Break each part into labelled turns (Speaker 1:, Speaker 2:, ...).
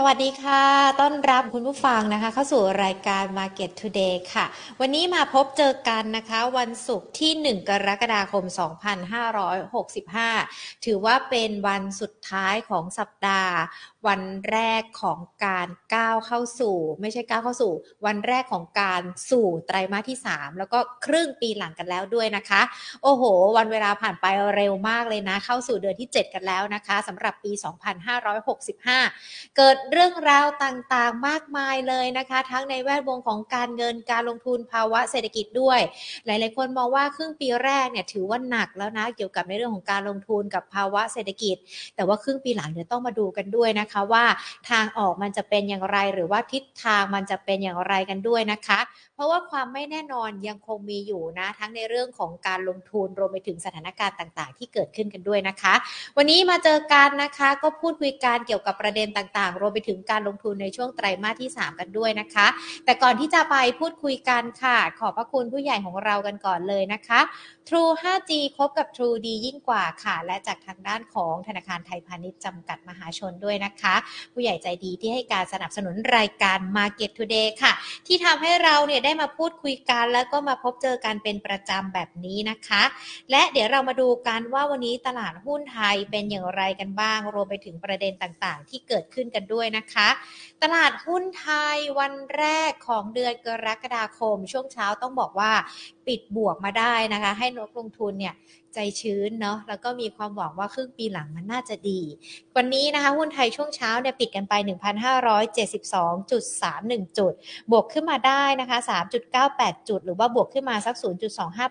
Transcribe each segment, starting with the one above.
Speaker 1: สวัสดีค่ะ ต้อนรับคุณผู้ฟังนะคะ เข้าสู่รายการ Market Today ค่ะ วันนี้มาพบเจอกันนะคะ วันศุกร์ที่ 1 กรกฎาคม 2565 ถือว่าเป็นวันสุดท้ายของสัปดาห์วันแรกของการก้าวเข้าสู่ ไม่ใช่ก้าวเข้าสู่ วันแรกของการสู่ไตรมาสที่ 3 แล้วก็ครึ่งปีหลังกันแล้วด้วยนะคะ โอ้โห วันเวลาผ่านไปเร็วมากเลยนะ เข้าสู่เดือนที่ 7 กันแล้วนะคะสำหรับปี 2565 เกิดเรื่องราวต่างๆมากมายเลยนะคะ ทั้งในแวดวงของการเงินการลงทุนภาวะเศรษฐกิจด้วย หลายๆคนมองว่าครึ่งปีแรกเนี่ยถือว่าหนักแล้วนะเกี่ยวกับในเรื่องของการลงทุนกับภาวะเศรษฐกิจ แต่ว่าครึ่งปีหลังเดี๋ยวต้องมาดูกันด้วยนะคะว่าทางออกมันจะเป็นอย่างไรหรือว่าทิศทางมันจะเป็นอย่างไรกันด้วยนะคะ เพราะว่าความไม่แน่นอนยังคงมีอยู่นะ ทั้งในเรื่องของการลงทุนรวมไปถึงสถานการณ์ต่างๆ ที่เกิดขึ้นกันด้วยนะคะ วันนี้มาเจอกันนะคะก็พูดคุยการเกี่ยวกับประเด็นต่างๆ รวมไปถึงการลงทุนในช่วงไตรมาสที่ 3 กันด้วยนะคะ แต่ก่อนที่จะไปพูดคุยกันค่ะ ขอบพระคุณผู้ใหญ่ของเรากันก่อนเลยนะคะ True 5G คบกับ True ดียิ่งกว่าค่ะ และจากทางด้านของธนาคารไทยพาณิชย์จำกัดมหาชนด้วยนะคะ ผู้ใหญ่ใจดีที่ให้การสนับสนุนรายการ Market Today ค่ะ ที่ทำให้เราเนี่ยได้มาพูดคุยกัน แล้วก็มาพบเจอกันเป็นประจำแบบนี้นะคะ และเดี๋ยวเรามาดูกันว่าวันนี้ตลาดหุ้นไทยเป็นอย่างไรกันบ้าง รวมไปถึงประเด็นต่างๆ ที่เกิดขึ้นกันด้วยนะคะ ตลาดหุ้นไทยวันแรกของเดือนกรกฎาคม ช่วงเช้าต้องบอกว่าปิดบวกมาได้นะคะ ให้ลบลงทุนเนี่ยใจชื้นเนาะแล้วก็มีความหวังว่าครึ่งปีหลังมันน่าจะดี วันนี้นะคะหุ้นไทยช่วงเช้าเนี่ยปิดกันไป 1,572.31 จุด บวกขึ้นมาได้นะคะ 3.98 จุด หรือว่าบวกขึ้นมาสัก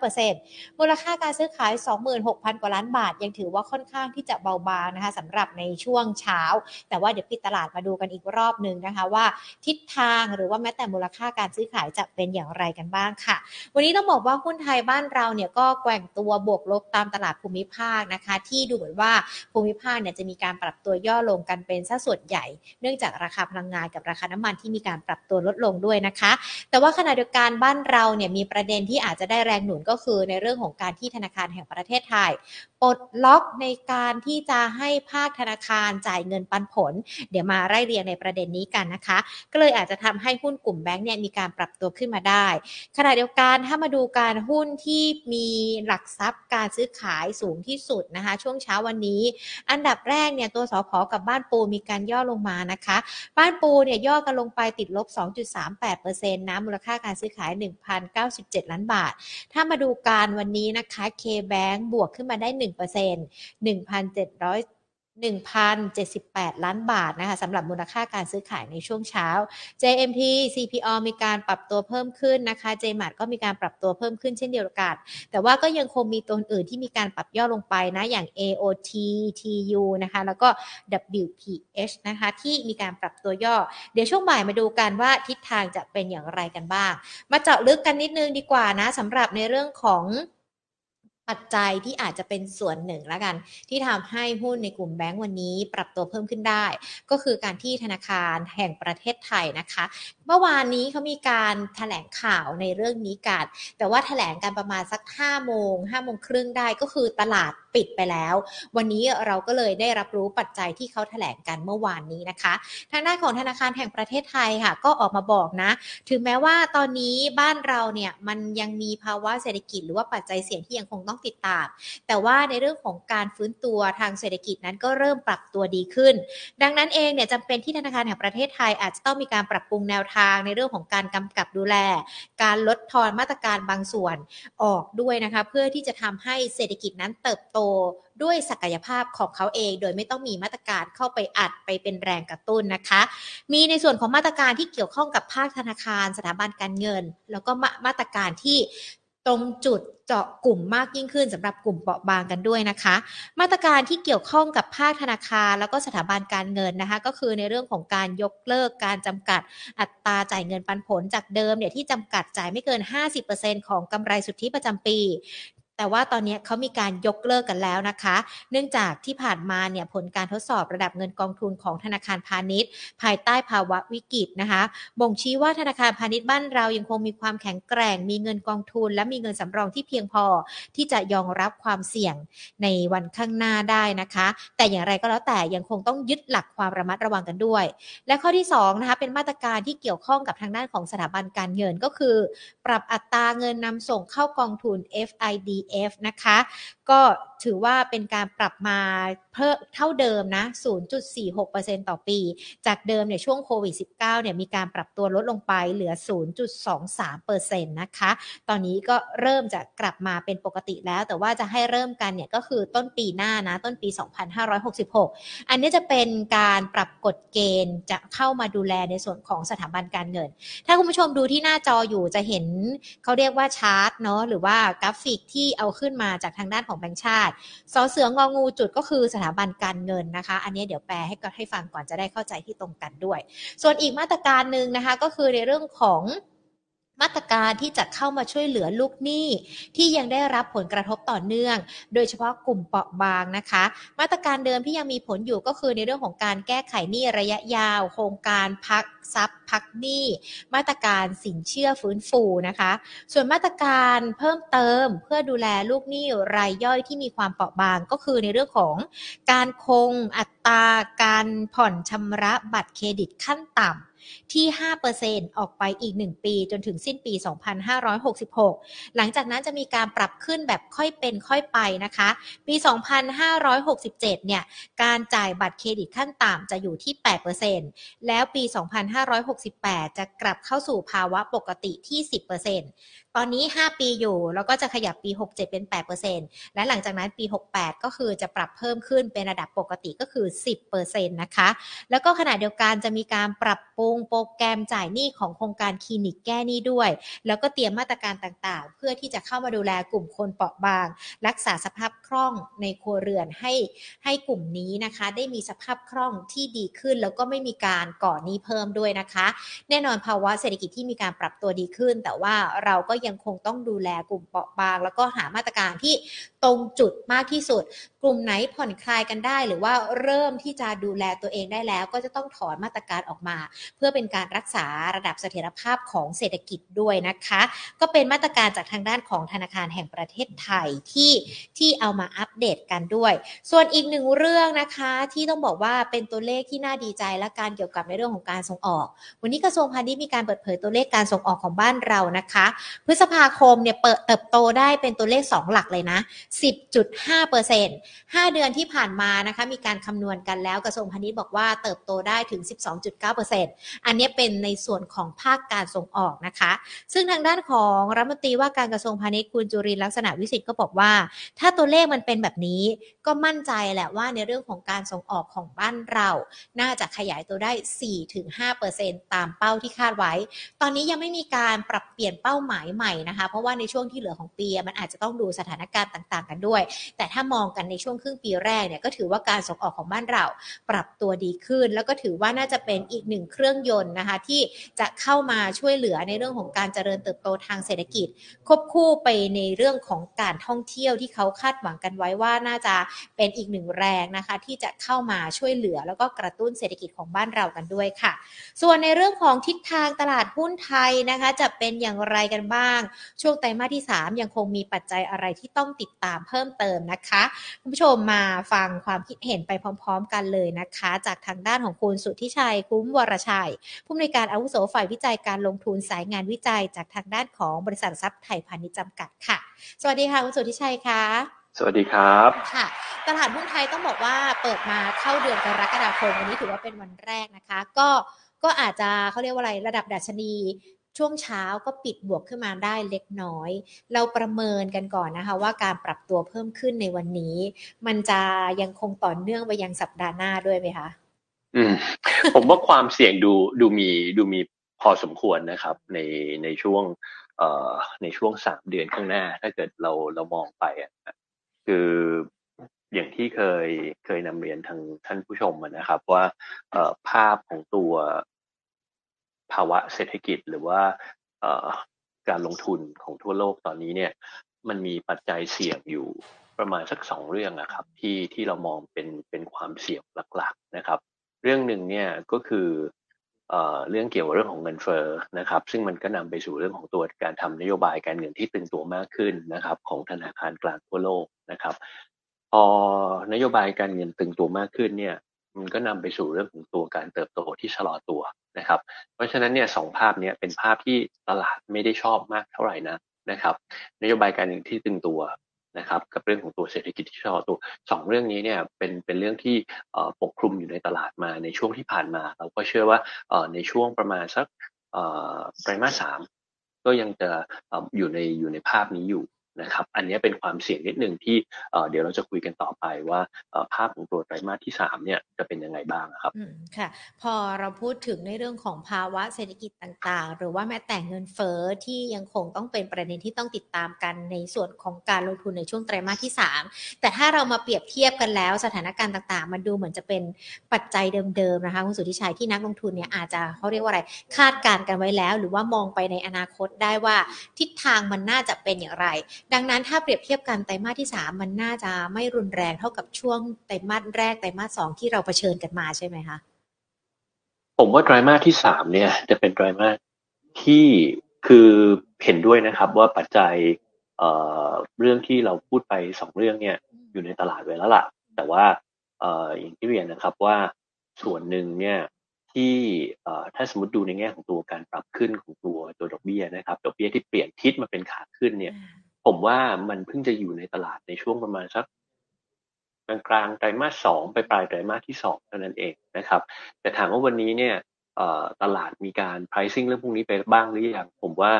Speaker 1: 0.25%มูลค่าการซื้อขาย 26,000 กว่าล้านบาท ยังถือว่าค่อนข้างที่จะเบาบางนะคะสำหรับในช่วงเช้า แต่ว่าเดี๋ยวปิดตลาดมาดูกันอีกรอบหนึ่งนะคะว่าทิศทางหรือว่าแม้แต่มูลค่าการซื้อขายจะเป็นอย่างไรกันบ้างค่ะ วันนี้ต้องบอกว่าหุ้นไทยบ้านเราเนี่ยก็แกว่งตัวบวกลบตามตลาดภูมิภาคนะคะ ที่ดูเหมือนว่าภูมิภาคเนี่ยจะมีการปรับตัวย่อลงกันเป็นสัดส่วนใหญ่ เนื่องจากราคาพลังงานกับราคาน้ำมันที่มีการปรับตัวลดลงด้วยนะคะ แต่ว่าขณะเดียวกันบ้านเราเนี่ยมีประเด็นที่อาจจะได้แรงหนุนก็คือในเรื่องของการที่ธนาคารแห่งประเทศไทยปลดล็อกในการที่จะให้ภาคธนาคารจ่ายเงินปันผล เดี๋ยวมาไล่เรียงในประเด็นนี้กันนะคะ ก็เลยอาจจะทำให้หุ้นกลุ่มแบงก์เนี่ยมีการปรับตัวขึ้นมาได้ ขณะเดียวกันถ้ามาดูการหุ้นที่มีหลักทรัพย์การซื้อขายสูงที่สุดนะคะ ช่วงเช้าวันนี้ อันดับแรกเนี่ยตัวสอพอกับบ้านปูมีการย่อลงมานะคะ บ้านปูเนี่ยย่อกันลงไปติดลบ 2.38%นะมูลค่าการซื้อขาย 1,097 ล้านบาท ถ้ามาดูการวันนี้นะคะ K-Bank บวกขึ้นมาได้ 1% 1,700 1,078 ล้านบาทนะคะสำหรับมูลค่าการซื้อขายในช่วงเช้า JMT CPO มีการปรับตัวเพิ่มขึ้นนะคะ JMAT ก็มีการปรับตัวเพิ่มขึ้นเช่นเดียวกัน แต่ว่าก็ยังคงมีตัวอื่นที่มีการปรับย่อลงไปนะ อย่าง AOT TU นะคะ แล้วก็ WPH นะคะ ที่มีการปรับตัวย่อ เดี๋ยวช่วงบ่ายมาดูกันว่าทิศทางจะเป็นอย่างไรกันบ้าง มาเจาะลึกกันนิดนึงดีกว่านะสำหรับในเรื่องของ ปัจจัยที่อาจจะเป็นส่วนหนึ่งแล้วกัน ที่ทำให้หุ้นในกลุ่มแบงก์วันนี้ปรับตัวเพิ่มขึ้นได้ ก็คือการที่ธนาคารแห่งประเทศไทยนะคะ เมื่อวานนี้เขามีการถแถลงข่าวในเรื่องนี้กันแต่ว่าถแถลงกันประมาณสัก5โมงห้าโมงครึ่งได้ก็คือตลาด ปิดไปแล้ว วันนี้เราก็เลยได้รับรู้ปัจจัยที่เขาถแถลงกันเมื่อวานนี้นะคะ ทางด้านของธนาคารแห่งประเทศไทยค่ะ ก็ออกมาบอกนะ ถึงแม้ว่าตอนนี้บ้านเราเนี่ยมันยังมีภาวะเศรษฐกิจหรือว่าปัจจัยเสี่ยงที่ยังคงต้องติดตาม แต่ว่าในเรื่องของการฟื้นตัวทางเศรษฐกิจนั้นก็เริ่มปรับตัวดีขึ้น ดังนั้นเองเนี่ยจำเป็นที่ธนาคารแห่งประเทศไทยอาจจะต้องมีการปรับปรุงแนวทางในเรื่องของการกำกับดูแล การลดทอนมาตรการบางส่วนออกด้วยนะคะ เพื่อที่จะทำให้เศรษฐกิจนั้นเติบโตด้วยศักยภาพของเขาเอง โดยไม่ต้องมีมาตรการเข้าไปอัดไปเป็นแรงกระตุ้นนะคะ มีในส่วนของมาตรการที่เกี่ยวข้องกับภาคธนาคาร สถาบันการเงิน แล้วก็มามาตรการที่ตรงจุดเจาะกลุ่มมากยิ่งขึ้นสำหรับกลุ่มเปราะบางกันด้วยนะคะ มาตรการที่เกี่ยวข้องกับภาคธนาคารแล้วก็สถาบันการเงินนะคะ ก็คือในเรื่องของการยกเลิกการจำกัดอัตราจ่ายเงินปันผลจากเดิมเนี่ยที่จำกัดจ่ายไม่เกิน 50%ของกำไรสุทธิประจำปี แต่ว่าตอนนี้เขามีการยกเลิกกันแล้วนะคะ เนื่องจากที่ผ่านมาเนี่ยผลการทดสอบระดับเงินกองทุนของธนาคารพาณิชย์ ภายใต้ภาวะวิกฤตนะคะ บ่งชี้ว่าธนาคารพาณิชย์บ้านเรายังคงมีความแข็งแกร่ง มีเงินกองทุน และมีเงินสำรองที่เพียงพอที่จะยอมรับความเสี่ยงในวันข้างหน้าได้นะคะ แต่อย่างไรก็แล้วแต่ยังคงต้องยึดหลักความระมัดระวังกันด้วย และข้อที่2นะคะเป็นมาตรการที่เกี่ยวข้องกับทางด้านของสถาบันการเงินก็คือ ปรับอัตราเงินนำส่งเข้ากองทุน FID ETF นะคะ ก็ถือว่าเป็นการปรับมา พิ่มเท่าเดิมนะ 0.46%ต่อปี จากเดิมเนี่ยช่วงโควิด -19 เนี่ยมีการปรับตัวลดลงไปเหลือ 0.23%นะคะ ตอนนี้ก็เริ่มจะกลับมาเป็นปกติแล้ว แต่ว่าจะให้เริ่มกันเนี่ยก็คือต้นปีหน้านะ ต้นปี 2566 อันนี้จะเป็นการปรับกฎเกณฑ์จะเข้ามาดูแลในส่วนของสถาบันการเงิน ถ้าคุณผู้ชมดูที่หน้าจออยู่จะเห็นเขาเรียกว่าชาร์ตเนาะหรือว่ากราฟิกที่เอาขึ้นมาจากทางด้านของแบงก์ชาติสอเสืององูจุดก็คือสถาบันการเงินนะคะ อันนี้เดี๋ยวแปลให้ให้ฟังก่อนจะได้เข้าใจที่ตรงกันด้วย ส่วนอีกมาตรการหนึ่งนะคะก็คือในเรื่องของ มาตรการที่จะเข้ามาช่วยเหลือลูกหนี้ ที่ยังได้รับผลกระทบต่อเนื่อง โดยเฉพาะกลุ่มเปราะบางนะคะ มาตรการเดิมที่ยังมีผลอยู่ก็คือในเรื่องของการแก้ไขหนี้ระยะยาว โครงการพักทรัพย์พักหนี้ มาตรการสินเชื่อฟื้นฟูนะคะ ส่วนมาตรการเพิ่มเติมเพื่อดูแลลูกหนี้รายย่อยที่มีความเปราะบางก็คือในเรื่องของการคงอัตราการผ่อนชำระบัตรเครดิตขั้นต่ำ ที่ 5%ออกไปอีก 1 ปีจนถึงสิ้นปี 2566 หลังจากนั้นจะมีการปรับขึ้นแบบค่อยเป็นค่อยไปนะคะ ปี 2567 เนี่ย การจ่ายบัตรเครดิตขั้นต่ำจะอยู่ที่ 8%แล้วปี 2568 จะกลับเข้าสู่ภาวะปกติที่ 10%ตอนนี้ 5 ปีอยู่ แล้วก็จะขยับปี 67 เป็น 8%และหลังจากนั้นปี 68 ก็คือจะปรับเพิ่มขึ้นเป็นระดับปกติก็คือ 10%นะคะ แล้วก็ขณะเดียวกันจะมีการปรับปรุงโปรแกรมจ่ายหนี้ของโครงการคลินิกแก้หนี้ด้วย แล้วก็เตรียมมาตรการต่างๆ เพื่อที่จะเข้ามาดูแลกลุ่มคนเปราะบาง รักษาสภาพคล่องในครัวเรือนให้ให้กลุ่มนี้นะคะ ได้มีสภาพคล่องที่ดีขึ้น แล้วก็ไม่มีการก่อหนี้เพิ่มด้วยนะคะ แน่นอนภาวะเศรษฐกิจที่มีการปรับตัวดีขึ้น แต่ว่าเราก็ยังคงต้องดูแลกลุ่มเปราะบาง แล้วก็หามาตรการที่ตรงจุดมากที่สุด กลุ่มไหนผ่อนคลายกันได้ หรือว่าเริ่มที่จะดูแลตัวเองได้แล้ว ก็จะต้องถอนมาตรการออกมา เพื่อเป็นการรักษาระดับเสถียรภาพของเศรษฐกิจด้วยนะคะ ก็เป็นมาตรการจากทางด้านของธนาคารแห่งประเทศไทยที่ที่เอามาอัปเดตกันด้วย ส่วนอีกหนึ่งเรื่องนะคะที่ต้องบอกว่าเป็นตัวเลขที่น่าดีใจและการเกี่ยวกับในเรื่องของการส่งออก วันนี้กระทรวงพาณิชย์มีการเปิดเผยตัวเลขการส่งออกของบ้านเรานะคะพฤษภาคมเนี่ยเปิดเติบโตได้เป็นตัวเลข 2 หลักเลยนะ 10.5เปอร์เซ็นต์5เดือนที่ผ่านมานะคะมีการคำนวณกันแล้วกระทรวงพาณิชย์บอกว่าเติบโตได้ถึง 12.9เปอร์เซ็นต์อันนี้เป็นในส่วนของภาคการส่งออกนะคะ ซึ่งทางด้านของรัฐมนตรีว่าการกระทรวงพาณิชย์คุณจุรินร์ลักษณะวิสิทธ์ก็บอกว่า ถ้าตัวเลขมันเป็นแบบนี้ก็มั่นใจแหละว่าในเรื่องของการส่งออกของบ้านเรา น่าจะขยายตัวได้ 4-5%ตามเป้าที่คาดไว้ ตอนนี้ยังไม่มีการปรับเปลี่ยนเป้าหมายใหม่นะคะ เพราะว่าในช่วงที่เหลือของปีมันอาจจะต้องดูสถานการณ์ต่างๆ กันด้วย แต่ถ้ามองกันในช่วงครึ่งปีแรกเนี่ยก็ถือว่าการส่งออกของบ้านเราปรับตัวดีขึ้น แล้วก็ถือว่าน่าจะเป็นอีกหนึ่งเครื่องยนต์นะคะที่จะเข้ามาช่วยเหลือในเรื่องของการเจริญเติบโตทางเศรษฐกิจ ควบคู่ไปในเรื่องของการท่องเที่ยวที่เขาคาดหวังกันไว้ว่าน่าจะเป็นอีกหนึ่งแรงนะคะ ที่จะเข้ามาช่วยเหลือ แล้วก็กระตุ้นเศรษฐกิจของบ้านเรากันด้วยค่ะ ส่วนในเรื่องของทิศทางตลาดหุ้นไทยนะคะ จะเป็นอย่างไรกันบ้างช่วงไตรมาสที่ 3 ยังคงมีปัจจัยอะไรที่ต้องติดตามเพิ่มเติมนะคะคุณผู้ชมมาฟังความคิดเห็นไปพร้อม ๆ กันเลยนะคะ จากทางด้านของคุณสุทธิชัยคุ้มวรชัย ผู้อำนวยการอาวุโสฝ่ายวิจัยการลงทุนสายงานวิจัย จากทางด้านของบริษัททรัพย์ไทยพาณิชย์จำกัดค่ะ สวัสดีค่ะคุณสุทธิชัยค่ะ
Speaker 2: สวัสดีครับ
Speaker 1: ค่ะตลาดหุ้นไทยต้องบอกว่าเปิดมาเข้าเดือนกรกฎาคมวันนี้ถือว่าเป็นวันแรกนะคะ ก็ก็อาจจะเขาเรียกว่าอะไรระดับดัชนี ช่วงเช้าก็ปิดบวกขึ้นมาได้เล็กน้อย เราประเมินกันก่อนนะคะ ว่าการปรับตัวเพิ่มขึ้นในวันนี้ มันจะยังคงต่อเนื่องไปยังสัปดาห์หน้าด้วยไหมคะ
Speaker 2: อืมผมว่าความเสี่ยงดูดูมีดูมีพอสมควรนะครับ ในในช่วงเอ่อในช่วงสามเดือนข้างหน้า ถ้าเกิดเราเรามองไปอะคืออย่างที่เคยเคยนำเรียนทางท่านผู้ชมนะครับ ว่าภาพของตัว ภาวะเศรษฐกิจหรือว่าการลงทุนของทั่วโลกตอนนี้เนี่ยมันมีปัจจัยเสี่ยงอยู่ประมาณสักสองเรื่องนะครับที่ที่เรามองเป็นเป็นความเสี่ยงหลักๆนะครับ เรื่องหนึ่งเนี่ยก็คือเรื่องเกี่ยวกับเรื่องของเงินเฟ้อนะครับ ซึ่งมันก็นำไปสู่เรื่องของตัวการทำนโยบายการเงินที่ตึงตัวมากขึ้นนะครับ ของธนาคารกลางทั่วโลกนะครับพอนโยบายการเงินตึงตัวมากขึ้นเนี่ยมันก็นำไปสู่เรื่องของตัวการเติบโตที่ชะลอตัว นะครับ เพราะฉะนั้นเนี่ยสองภาพนี้เป็นภาพที่ตลาดไม่ได้ชอบมากเท่าไหร่นะนะครับ นโยบายการเงินที่ตึงตัวนะครับ กับเรื่องของตัวเศรษฐกิจที่ชะลอตัวสองเรื่องนี้เนี่ยเป็นเป็นเรื่องที่ปกคลุมอยู่ในตลาดมาในช่วงที่ผ่านมา เราก็เชื่อว่าในช่วงประมาณสักไตรมาสสามก็ยังจะอยู่ในอยู่ในภาพนี้อยู่ นะครับ อันนี้เป็นความเสี่ยงนิดหนึ่งที่เดี๋ยวเราจะคุยกันต่อไปว่าภาพของตัวไตรมาสที่3เนี่ยจะเป็นยังไงบ้างครับ
Speaker 1: ค่ะ พอเราพูดถึงในเรื่องของภาวะเศรษฐกิจต่างๆ หรือว่าแม้แต่เงินเฟ้อที่ยังคงต้องเป็นประเด็นที่ต้องติดตามกันในส่วนของการลงทุนในช่วงไตรมาสที่ 3 แต่ถ้าเรามาเปรียบเทียบกันแล้วสถานการณ์ต่างๆ มันดูเหมือนจะเป็นปัจจัยเดิมๆนะคะคุณสุทธิชัยที่นักลงทุนเนี่ยอาจจะเขาเรียกว่าอะไรคาดการณ์กันไว้แล้ว หรือว่ามองไปในอนาคตได้ว่าทิศทางมันน่าจะเป็นอย่างไรดังนั้นถ้าเปรียบเทียบกันไตรมาสที่ 3 มันน่าจะไม่รุนแรงเท่ากับช่วงไตรมาสแรกไตรมาสสองที่เราเผชิญกันมาใช่ไหมคะ
Speaker 2: ผมว่าไตรมาสที่สามเนี่ย จะเป็นไตรมาสที่คือเห็นด้วยนะครับว่าปัจจัยเอ่อเรื่องที่เราพูดไปสองเรื่องเนี่ยอยู่ในตลาดไว้แล้วล่ะ แต่ว่าเอ่ออย่างที่เรียนนะครับว่าส่วนหนึ่งเนี่ยที่ถ้าสมมติดูในแง่ของตัวการปรับขึ้นของตัวตัวดอกเบี้ยนะครับดอกเบี้ยที่เปลี่ยนทิศมาเป็นขาขึ้นเนี่ย ผมว่ามันเพิ่งจะอยู่ในตลาดในช่วงประมาณสักกลางกลางไตรมาสสองไปปลายไตรมาสที่สองเท่านั้นเองนะครับ แต่ถามว่าวันนี้เนี่ยตลาดมีการ pricing เรื่องพวกนี้ไปบ้างหรือยังผมว่า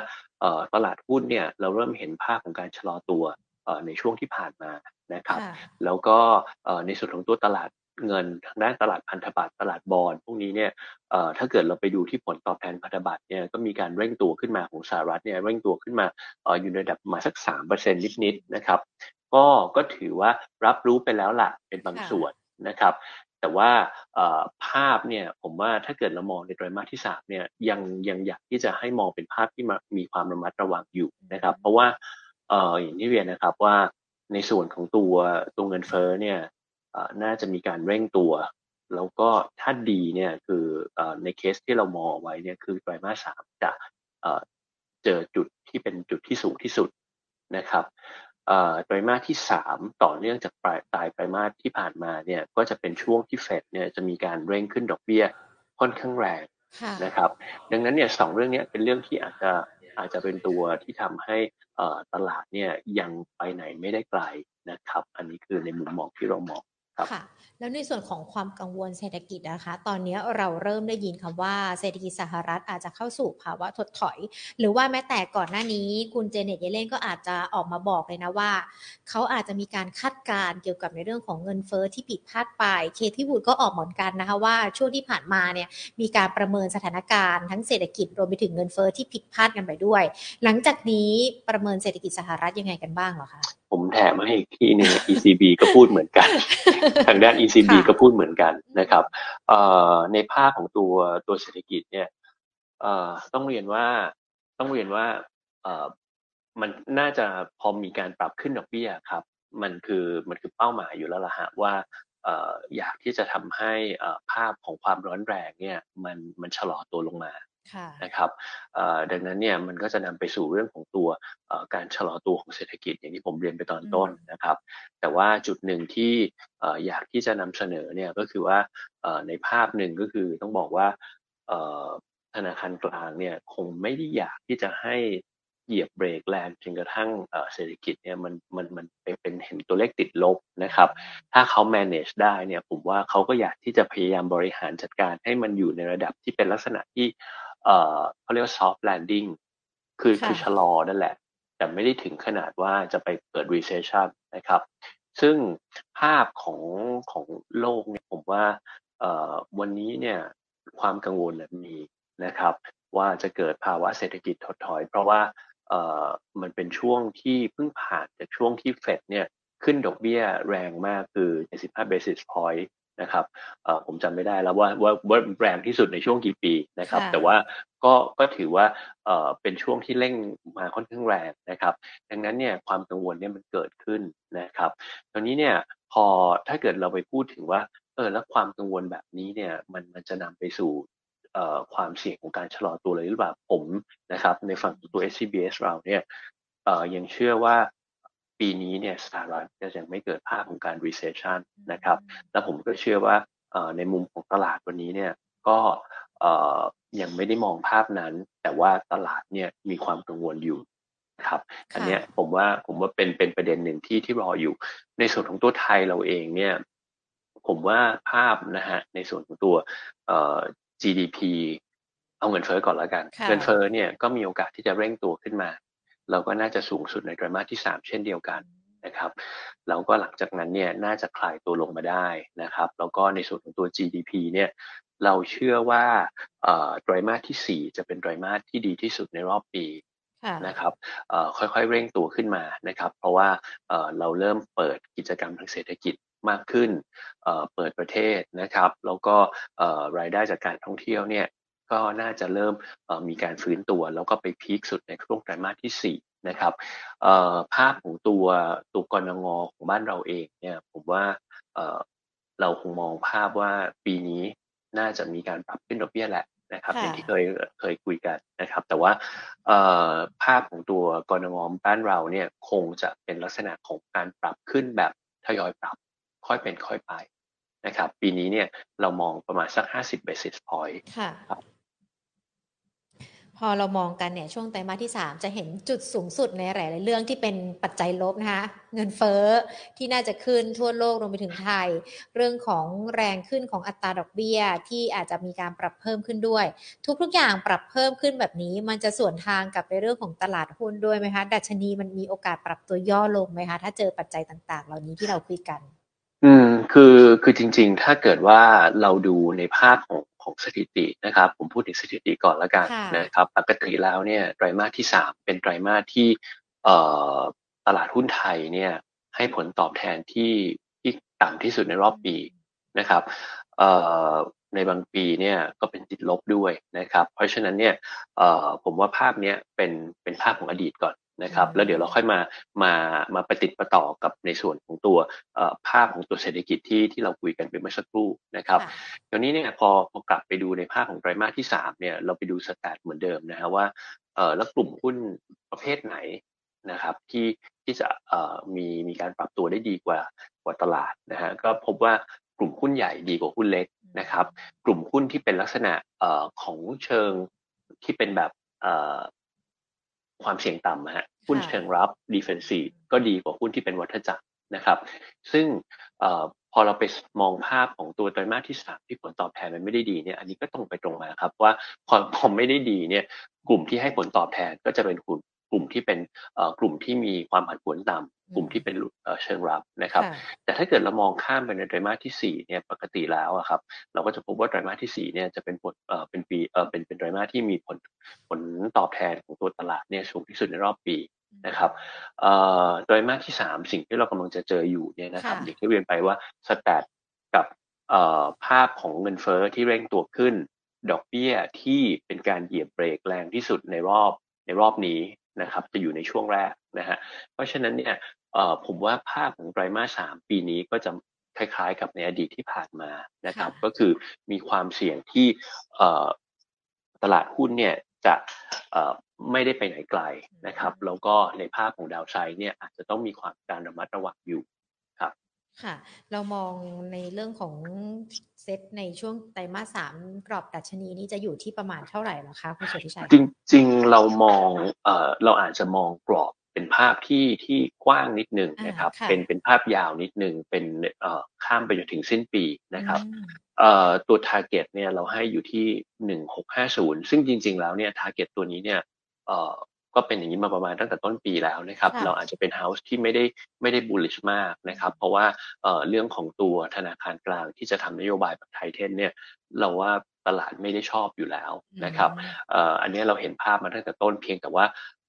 Speaker 2: ตลาดหุ้นเนี่ยเราเริ่มเห็นภาพของการชะลอตัวในช่วงที่ผ่านมานะครับ แล้วก็ในส่วนของตัวตลาด เงินทางด้านตลาดพันธบัตรตลาดบอลพวกนี้เนี่ยถ้าเกิดเราไปดูที่ผลตอบแทนพันธบัตรเนี่ยก็มีการเร่งตัวขึ้นมาของสหรัฐเนี่ยเร่งตัวขึ้นมาอยู่ในระดับมาสักสามเปอร์เซ็นต์นิดๆนะครับก็ก็ถือว่ารับรู้ไปแล้วล่ะเป็นบางส่วนนะครับ แต่ว่าภาพเนี่ยผมว่าถ้าเกิดเรามองในไตรมาสที่สามเนี่ยยังยังอยากที่จะให้มองเป็นภาพที่มีความระมัดระวังอยู่นะครับ เพราะว่าอย่างที่เรียนนะครับว่าในส่วนของตัวตัวเงินเฟ้อเนี่ย น่าจะมีการเร่งตัว แล้วก็ถ้าดีเนี่ยคือในเคสที่เรามองไว้เนี่ยคือไตรมาสสามจะเจอจุดที่เป็นจุดที่สูงที่สุดนะครับไตรมาสที่สามต่อเนื่องจากปลายตายไตรมาสที่ผ่านมาเนี่ยก็จะเป็นช่วงที่เฟดเนี่ยจะมีการเร่งขึ้นดอกเบี้ยค่อนข้างแรงนะครับ ดังนั้นเนี่ยสองเรื่องนี้เป็นเรื่องที่อาจจะอาจจะเป็นตัวที่ทำให้ตลาดเนี่ยยังไปไหนไม่ได้ไกลนะครับ อันนี้คือในมุมมองที่เรามอง
Speaker 1: ค่ะแล้วในส่วนของความกังวลเศรษฐกิจนะคะ ตอนนี้เราเริ่มได้ยินคำว่าเศรษฐกิจสหรัฐอาจจะเข้าสู่ภาวะถดถอย หรือว่าแม้แต่ก่อนหน้านี้คุณเจเน็ตเยเลนก็อาจจะออกมาบอกเลยนะว่า เขาอาจจะมีการคาดการณ์เกี่ยวกับในเรื่องของเงินเฟอ้อที่ผิดพลาดไป เคที่วูดก็ออกเหมือนกันนะคะว่าช่วงที่ผ่านมาเนี่ยมีการประเมินสถานการณ์ทั้งเศรษฐกิจรวมไปถึงเงินเฟอ้อที่ผิดพลาดกันไปด้วย หลังจากนี้ประเมินเศรษฐกิจสหรัฐยังไงกันบ้างเหรอคะ
Speaker 2: ผมแถมให้อีกที่หนึ่ง ECB ก็พูดเหมือนกัน ทางด้าน ECB ก็พูดเหมือนกันนะครับในภาพของตัวตัวเศรษฐกิจเนี่ยต้องเรียนว่าต้องเรียนว่ามันน่าจะพอมีการปรับขึ้นดอกเบี้ยครับ มันคือมันคือเป้าหมายอยู่แล้วล่ะฮะว่าอยากที่จะทำให้ภาพของความร้อนแรงเนี่ยมันมันชะลอตัวลงมา นะครับดังนั้นเนี่ยมันก็จะนำไปสู่เรื่องของตัวการชะลอตัวของเศรษฐกิจอย่างที่ผมเรียนไปตอนต้นนะครับ แต่ว่าจุดหนึ่งที่อยากที่จะนำเสนอเนี่ยก็คือว่าในภาพหนึ่งก็คือต้องบอกว่าธนาคารกลางเนี่ยคงไม่ได้อยากที่จะให้เหยียบเบรกแรงจนกระทั่งเศรษฐกิจเนี่ยมันมันมันเป็นเห็นตัวเลขติดลบนะครับ ถ้าเขา manage ได้เนี่ยผมว่าเขาก็อยากที่จะพยายามบริหารจัดการให้มันอยู่ในระดับที่เป็นลักษณะที่ เอ่อเขาเรียกว่า soft landing คือคือชะลอนั่นแหละ แต่ไม่ได้ถึงขนาดว่าจะไปเกิด recession นะครับ ซึ่งภาพของของโลกเนี่ยผมว่าเอ่อวันนี้เนี่ยความกังวลมีนะครับ ว่าจะเกิดภาวะเศรษฐกิจถดถอย เพราะว่าเอ่อมันเป็นช่วงที่เพิ่งผ่านจากช่วงที่เฟดเนี่ยขึ้นดอกเบี้ยแรงมากคือ75 basis point นะครับผมจำไม่ได้แล้วว่าว่าว่าแรงที่สุดในช่วงกี่ปีนะครับ
Speaker 1: ค่ะ
Speaker 2: แต่ว่าก็ก็ถือว่าเอ่อเป็นช่วงที่เร่งมาค่อนข้างแรงนะครับ ดังนั้นเนี่ยความกังวลเนี่ยมันเกิดขึ้นนะครับตอนนี้เนี่ยพอถ้าเกิดเราไปพูดถึงว่าเออแล้วความกังวลแบบนี้เนี่ยมันมันจะนำไปสู่เอ่อความเสี่ยงของการชะลอตัวเลยหรือเปล่าผมนะครับในฝั่งตัว SCBS เราเนี่ยเอ่อยังเชื่อว่า ปีนี้เนี่ยสหรัฐจะยังไม่เกิดภาพของการ recession นะครับ แล้วผมก็เชื่อว่าเอ่อในมุมของตลาดวันนี้เนี่ยก็เอ่อยังไม่ได้มองภาพนั้น แต่ว่าตลาดเนี่ยมีความกังวลอยู่นะครับ
Speaker 1: ค่ะ
Speaker 2: อันเนี้ยผมว่าผมว่าเป็นเป็นประเด็นหนึ่งที่ที่รออยู่ ในส่วนของตัวไทยเราเองเนี่ยผมว่าภาพนะฮะในส่วนของตัวเอ่อ GDP เอาเงินเฟ้อก่อนแล้วกัน
Speaker 1: ค่ะ
Speaker 2: เงินเฟ้อเนี่ยก็มีโอกาสที่จะเร่งตัวขึ้นมา เราก็น่าจะสูงสุดในไตรมาสที่ 3 เช่นเดียวกันนะครับแล้วก็หลังจากนั้นเนี่ยน่าจะคลายตัวลงมาได้นะครับแล้วก็ในส่วนของตัว GDP เนี่ยเราเชื่อว่าเอ่อไตรมาสที่ 4 จะเป็นไตรมาสที่ดีที่สุดในรอบปี
Speaker 1: ค่ะ
Speaker 2: นะครับเอ่อค่อยๆเร่งตัวขึ้นมานะครับ เพราะว่าเอ่อเราเริ่มเปิดกิจกรรมทางเศรษฐกิจมากขึ้นเอ่อเปิดประเทศนะครับ แล้วก็เอ่อรายได้จากการท่องเที่ยวเนี่ย ก็น่าจะเริ่มเอ่อมีการฟื้นตัว แล้วก็ไปพีคสุดในช่วงไตรมาสที่4นะครับเอ่อภาพของตัวตัวกรงของบ้านเราเองเนี่ยผมว่าเอ่อเราคงมองภาพว่าปีนี้น่าจะมีการปรับขึ้นดอกเบี้ยแหละนะครับ
Speaker 1: ค่ะ
Speaker 2: อย่างที่เคยเคยคุยกันนะครับ แต่ว่าเอ่อภาพของตัวกรงงบ้านเราเนี่ยคงจะเป็นลักษณะของการปรับขึ้นแบบทยอยปรับค่อยเป็นค่อยไปนะครับ ปีนี้เนี่ยเรามองประมาณสัก 50 basis point
Speaker 1: ค่ะ
Speaker 2: ครับ
Speaker 1: พอเรามองกันเนี่ยช่วงไตรมาสที่ 3 จะเห็นจุดสูงสุดในหลาย ๆ เรื่องที่เป็นปัจจัยลบนะคะเงินเฟ้อที่น่าจะขึ้นทั่วโลกรวมไปถึงไทย เรื่องของแรงขึ้นของอัตราดอกเบี้ยที่อาจจะมีการปรับเพิ่มขึ้นด้วย ทุก ๆ อย่างปรับเพิ่มขึ้นแบบนี้ มันจะส่วนทางกับในเรื่องของตลาดหุ้นด้วยไหมคะดัชนีมันมีโอกาสปรับตัวย่อลงไหมคะถ้าเจอปัจจัยต่าง ๆ เหล่านี้ที่เราคุยกัน
Speaker 2: อืมคือคือจริง ๆ ถ้าเกิดว่าเราดูในภาพของ ของสถิตินะครับ ผมพูดถึงสถิติก่อนละกัน
Speaker 1: ค่ะ
Speaker 2: นะครับ ปกติแล้วเนี่ยไตรมาสที่สามเป็นไตรมาสที่เอ่อตลาดหุ้นไทยเนี่ยให้ผลตอบแทนที่ที่ต่ำที่สุดในรอบปีนะครับเอ่อในบางปีเนี่ยก็เป็นติดลบด้วยนะครับ เพราะฉะนั้นเนี่ยเอ่อผมว่าภาพเนี้ยเป็นเป็นภาพของอดีตก่อน นะครับ แล้วเดี๋ยวเราค่อยมามามาประติดประต่อกับในส่วนของตัวเอ่อภาพของตัวเศรษฐกิจที่ที่เราคุยกันไปเมื่อสักครู่นะครับ
Speaker 1: ค่ะ
Speaker 2: ตอนนี้เนี่ยพอพอกลับไปดูในภาพของไตรมาสที่สามเนี่ยเราไปดูสแตทเหมือนเดิมนะฮะว่าเออแล้วกลุ่มหุ้นประเภทไหนนะครับที่ที่จะเอ่อมีมีการปรับตัวได้ดีกว่ากว่าตลาดนะฮะก็พบว่ากลุ่มหุ้นใหญ่ดีกว่าหุ้นเล็กนะครับ กลุ่มหุ้นที่เป็นลักษณะเอ่อของเชิงที่เป็นแบบเอ่อ ความเสี่ยงต่ำอะฮะหุ้น
Speaker 1: ค่ะ
Speaker 2: เชิงรับ defensive ก็ดีกว่าหุ้นที่เป็นวัฏจักรนะครับ ซึ่งเอ่อพอเราไปมองภาพของตัวไตรมาสที่สามที่ผลตอบแทนมันไม่ได้ดีเนี่ยอันนี้ก็ตรงไปตรงมาครับว่าพอพอไม่ได้ดีเนี่ยกลุ่มที่ให้ผลตอบแทนก็จะเป็นกลุ่ม กลุ่มที่เป็นเอ่อกลุ่มที่มีความผันผวนต่ำกลุ่มที่เป็นเอ่อเชิงรับนะครับ
Speaker 1: ค่ะ
Speaker 2: แต่ถ้าเกิดเรามองข้ามไปในไตรมาสที่สี่เนี่ยปกติแล้วอะครับ เราก็จะพบว่าไตรมาสที่สี่เนี่ยจะเป็นผลเอ่อเป็นปีเอ่อเป็นเป็นไตรมาสที่มีผลผลตอบแทนของตัวตลาดเนี่ยสูงที่สุดในรอบปีนะครับเอ่อไตรมาสที่สามสิ่งที่เรากำลังจะเจออยู่เนี่ยนะครับ
Speaker 1: ค่ะ
Speaker 2: อย่างที่เรียนไปว่าสแตทกับเอ่อภาพของเงินเฟ้อที่เร่งตัวขึ้น ดอกเบี้ยที่เป็นการเหยียบเบรกแรงที่สุดในรอบในรอบนี้ นะครับจะอยู่ในช่วงแรกนะฮะเพราะฉะนั้นเนี่ยเอ่อผมว่าภาพของไตรมาสสามปีนี้ก็จะคล้ายๆ กับในอดีตที่ผ่านมานะครับ
Speaker 1: ค่ะ
Speaker 2: ก็คือมีความเสี่ยงที่เอ่อตลาดหุ้นเนี่ยจะเอ่อไม่ได้ไปไหนไกลนะครับ แล้วก็ในภาพของดาวไซด์เนี่ยอาจจะต้องมีความการระมัดระวังอยู่
Speaker 1: ค่ะ เรามองในเรื่องของเซตในช่วงไตรมาสสามกรอบดัชนีนี้จะอยู่ที่ประมาณเท่าไหร่เหรอคะคุณสุทธิชัย
Speaker 2: จริงๆเรามองเอ่อเราอาจจะมองกรอบเป็นภาพที่ที่กว้างนิดนึงนะครับ
Speaker 1: อ่าค่ะ
Speaker 2: เป็นเป็นภาพยาวนิดนึงเป็นเอ่อข้ามไปจนถึงสิ้นปีนะครับ
Speaker 1: อืม
Speaker 2: เอ่อตัว target เนี่ยเราให้อยู่ที่1650ซึ่งจริง ๆ แล้วเนี่ย target ตัวนี้เนี่ยเอ่อ ก็เป็นอย่างนี้มาประมาณตั้งแต่ต้นปีแล้วนะครับ
Speaker 1: ค่ะ
Speaker 2: เราอาจจะเป็น house ที่ไม่ได้ไม่ได้ bullish มากนะครับ เพราะว่าเอ่อเรื่องของตัวธนาคารกลางที่จะทำนโยบายแบบไทเทนเนี่ยเราว่าตลาดไม่ได้ชอบอยู่แล้วนะครับเอ่ออันนี้เราเห็นภาพมาตั้งแต่ต้นเพียงแต่ว่า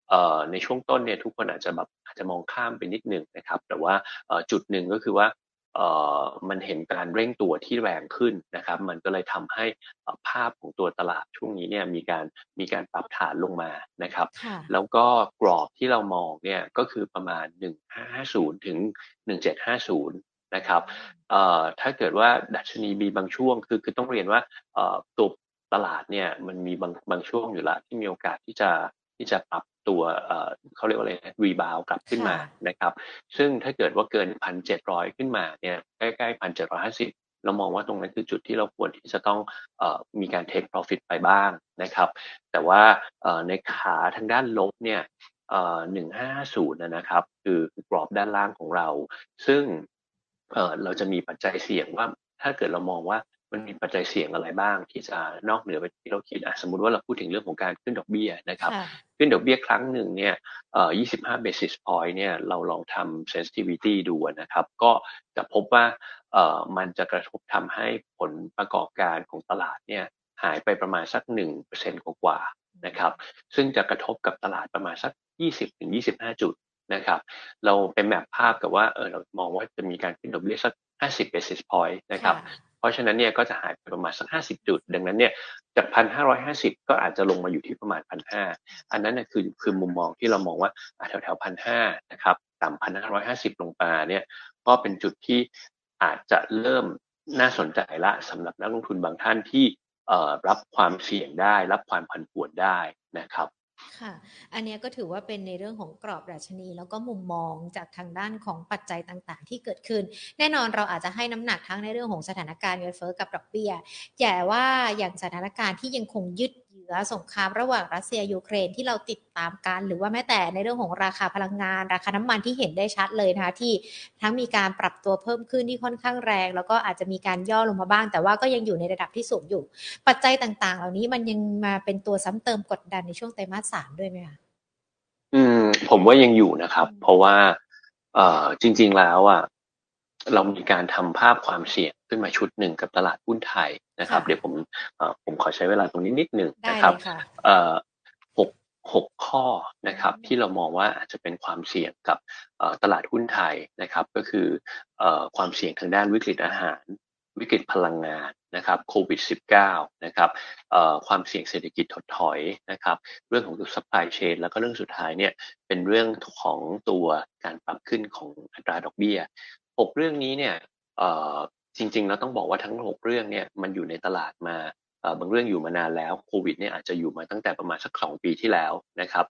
Speaker 2: เอ่อในช่วงต้นเนี่ยทุกคนอาจจะแบบอาจจะมองข้ามไปนิดหนึ่งนะครับ แต่ว่าเอ่อจุดหนึ่งก็คือว่า มันเห็นการเร่งตัวที่แรงขึ้นนะครับ มันก็เลยทำให้ภาพของตัวตลาดช่วงนี้เนี่ยมีการมีการปรับฐานลงมานะครับ แล้วก็กรอบที่เรามองเนี่ยก็คือประมาณ 1550 ถึง 1750 นะครับถ้าเกิดว่าดัชนีมีบางช่วงคือคือต้องเรียนว่าตัวตลาดเนี่ยมันมีบางบางช่วงอยู่แล้วที่มีโอกาสที่จะที่จะปรับ ตัวเขาเรียกว่าอะไรรีบาวกลับขึ้นมานะครับ ซึ่งถ้าเกิดว่าเกินพันเจ็ดร้อยขึ้นมาเนี่ยใกล้ๆพันเจ็ดร้อยห้าสิบเรามองว่าตรงนั้นคือจุดที่เราควรที่จะต้องอมีการ take profit ไปบ้างนะครับ แต่ว่าในขาทางด้านลบเนี่ยหนึ่งห้าศูนย์นะครับ คือกรอบด้านล่างของเรา ซึ่งเราจะมีปัจจัยเสี่ยงว่าถ้าเกิดเรามองว่า มันมีปัจจัยเสี่ยงอะไรบ้างที่จะนอกเหนือไปที่เราคิดอะสมมติว่าเราพูดถึงเรื่องของการขึ้นดอกเบี้ยนะครับ ขึ้นดอกเบี้ยครั้งหนึ่งเนี่ยเอ่อ25 basis point เนี่ยเราลองทำ sensitivity ดูนะครับ ก็จะพบว่าเอ่อมันจะกระทบทำให้ผลประกอบการของตลาดเนี่ยหายไปประมาณสัก 1%กว่าๆนะครับ ซึ่งจะกระทบกับตลาดประมาณสัก 20-25 จุดนะครับ เราเป็นแบบภาพกับว่าเออเรามองว่าจะมีการขึ้นดอกเบี้ยสัก 50 basis point นะครับ เพราะฉะนั้นเนี่ยก็จะหายไปประมาณสักห้าสิบจุด ดังนั้นเนี่ยจากพันห้าร้อยห้าสิบก็อาจจะลงมาอยู่ที่ประมาณพันห้าอันนั้นเนี่ยคือคือมุมมองที่เรามองว่าแถวแถวพันห้านะครับ ต่ำพันห้าร้อยห้าสิบลงมาเนี่ยก็เป็นจุดที่อาจจะเริ่มน่าสนใจละสำหรับนักลงทุนบางท่านที่รับความเสี่ยงได้ รับความผันผวนได้นะครับ
Speaker 1: ค่ะ อันนี้ก็ถือว่าเป็นในเรื่องของกรอบราชนี แล้วก็มุมมองจากทางด้านของปัจจัยต่างๆ ที่เกิดขึ้น แน่นอนเราอาจจะให้น้ำหนักทั้งในเรื่องของสถานการณ์เงินเฟ้อกับดอกเบี้ยแต่ว่าอย่างสถานการณ์ที่ยังคงยึด อสงครามระหว่างรัสเซียยูเครนที่เราติดตามกัน หรือว่าแม้แต่ในเรื่องของราคาพลังงาน ราคาน้ำมันที่เห็นได้ชัดเลยนะคะที่ทั้งมีการปรับตัวเพิ่มขึ้นที่ค่อนข้างแรง แล้วก็อาจจะมีการย่อลงมาบ้าง แต่ว่าก็ยังอยู่ในระดับที่สูงอยู่ ปัจจัยต่างๆ เหล่านี้มันยังมาเป็นตัวซ้ำเติมกดดันในช่วงไตรมาสสามด้วยไหมคะ
Speaker 2: อืม ผมว่ายังอยู่นะครับ เพราะว่า เอ่อจริง ๆแล้วอะเรามีการทำภาพความเสี่ยง ขึ้นมาชุดหนึ่งกับตลาดหุ้นไทยนะครับ เดี๋ยวผมผมขอใช้เวลาตรงนี้นิดหนึ่งนะครับหกหกข้อนะครับที่เรามองว่าอาจจะเป็นความเสี่ยงกับตลาดหุ้นไทยนะครับ ก็คือความเสี่ยงทางด้านวิกฤตอาหารวิกฤตพลังงานนะครับโควิด -19 นะครับความเสี่ยงเศรษฐกิจถดถอยนะครับ เรื่องของตัว supply chain แล้วก็เรื่องสุดท้ายเนี่ยเป็นเรื่องของตัวการปรับขึ้นของอัตราดอกเบี้ยหกเรื่องนี้เนี่ย จริงๆเราต้องบอกว่าทั้งหกเรื่องเนี่ยมันอยู่ในตลาดมาบางเรื่องอยู่มานานแล้วโควิดเนี่ยอาจจะอยู่มาตั้งแต่ประมาณสักสองปีที่แล้วนะครับ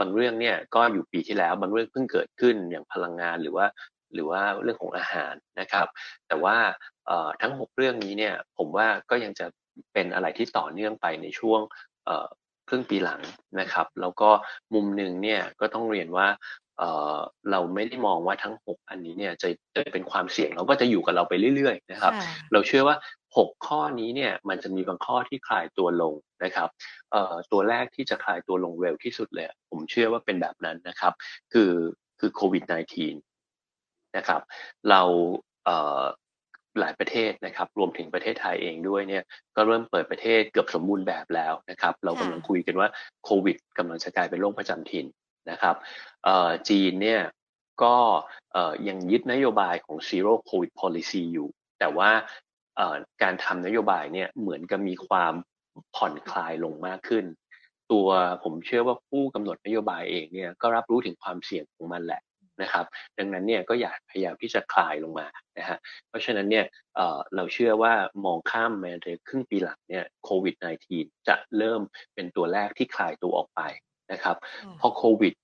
Speaker 2: บางเรื่องเนี่ยก็อยู่ปีที่แล้ว บางเรื่องเพิ่งเกิดขึ้นอย่างพลังงานหรือว่าหรือว่าเรื่องของอาหารนะครับ แต่ว่าทั้งหกเรื่องนี้เนี่ยผมว่าก็ยังจะเป็นอะไรที่ต่อเนื่องไปในช่วงครึ่งปีหลังนะครับ แล้วก็มุมหนึ่งเนี่ยก็ต้องเรียนว่า เราไม่ได้มองว่าทั้ง 6 อันนี้เนี่ยจะจะเป็นความเสี่ยงเราก็จะอยู่กับเราไปเรื่อยๆนะครับ เราเชื่อว่า 6 ข้อนี้เนี่ยมันจะมีบางข้อที่คลายตัวลงนะครับตัวแรกที่จะคลายตัวลงเร็วที่สุดเลย ผมเชื่อว่าเป็นแบบนั้นนะครับ คือคือโควิด -19 นะครับ เราหลายประเทศนะครับรวมถึงประเทศไทยเองด้วยเนี่ยก็เริ่มเปิดประเทศเกือบสมบูรณ์แบบแล้วนะครับ เรากำลังคุยกันว่าโควิดกำลังจะกลายเป็นโรคประจำถิ่น นะครับจีนเนี่ยก็ยังยึดนโยบายของ zero covid policy อยู่ แต่ว่าการทำนโยบายเนี่ยเหมือนกับมีความผ่อนคลายลงมากขึ้น ตัวผมเชื่อว่าผู้กำหนดนโยบายเองเนี่ยก็รับรู้ถึงความเสี่ยงของมันแหละนะครับ ดังนั้นเนี่ยก็อยากพยายามที่จะคลายลงมานะฮะเพราะฉะนั้นเนี่ยเราเชื่อว่ามองข้ามมาในครึ่งปีหลังเนี่ยโควิด -19 จะเริ่มเป็นตัวแรกที่คลายตัวออกไป นะครับ พอโควิด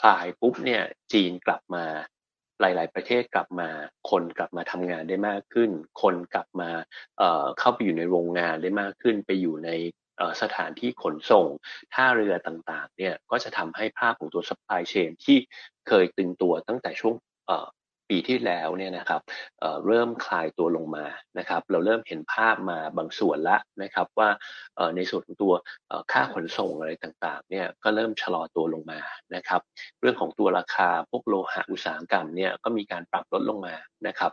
Speaker 2: คลายปุ๊บเนี่ยจีนกลับมาหลาย ๆ ประเทศกลับมา คนกลับมาทำงานได้มากขึ้น คนกลับมาเเข้าไปอยู่ในโรงงานได้มากขึ้น ไปอยู่ในสถานที่ขนส่งท่าเรือต่าง ๆ เนี่ยก็จะทำให้ภาพของตัว supply chain ที่เคยตึงตัวตั้งแต่ช่วง ปีที่แล้วเนี่ยนะครับเเริ่มคลายตัวลงมานะครับ เราเริ่มเห็นภาพมาบางส่วนละนะครับว่าในส่วนของตัวค่าขนส่งอะไรต่างๆเนี่ยก็เริ่มชะลอตัวลงมานะครับ เรื่องของตัวราคาพวกโลหะอุตสาหกรรมเนี่ยก็มีการปรับลดลงมานะครับ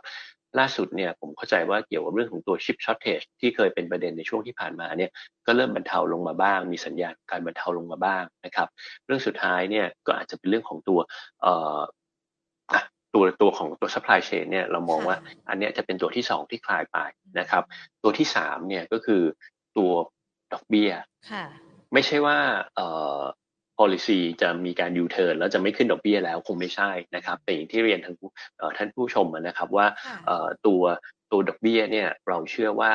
Speaker 2: ล่าสุดเนี่ยผมเข้าใจว่าเกี่ยวกับเรื่องของตัวชิปช็อตเทจที่เคยเป็นประเด็นในช่วงที่ผ่านมาเนี่ยก็เริ่มบรรเทาลงมาบ้าง มีสัญญาณการบรรเทาลงมาบ้างนะครับ เรื่องสุดท้ายเนี่ยก็อาจจะเป็นเรื่องของตัว ตัวตัวของตัว supply chain เนี่ยเรามองว่าอันเนี้ยจะเป็นตัวที่สองที่คลายไปนะครับ ตัวที่สามเนี่ยก็คือตัวดอกเบี้ยไม่ใช่ว่าเอ่อ policy จะมีการ U turn แล้วจะไม่ขึ้นดอกเบี้ยแล้วคงไม่ใช่นะครับแต่อย่างที่เรียนทางท่านผู้ชมนะครับว่าตัวตัวดอกเบี้ยเนี่ยเราเชื่อว่า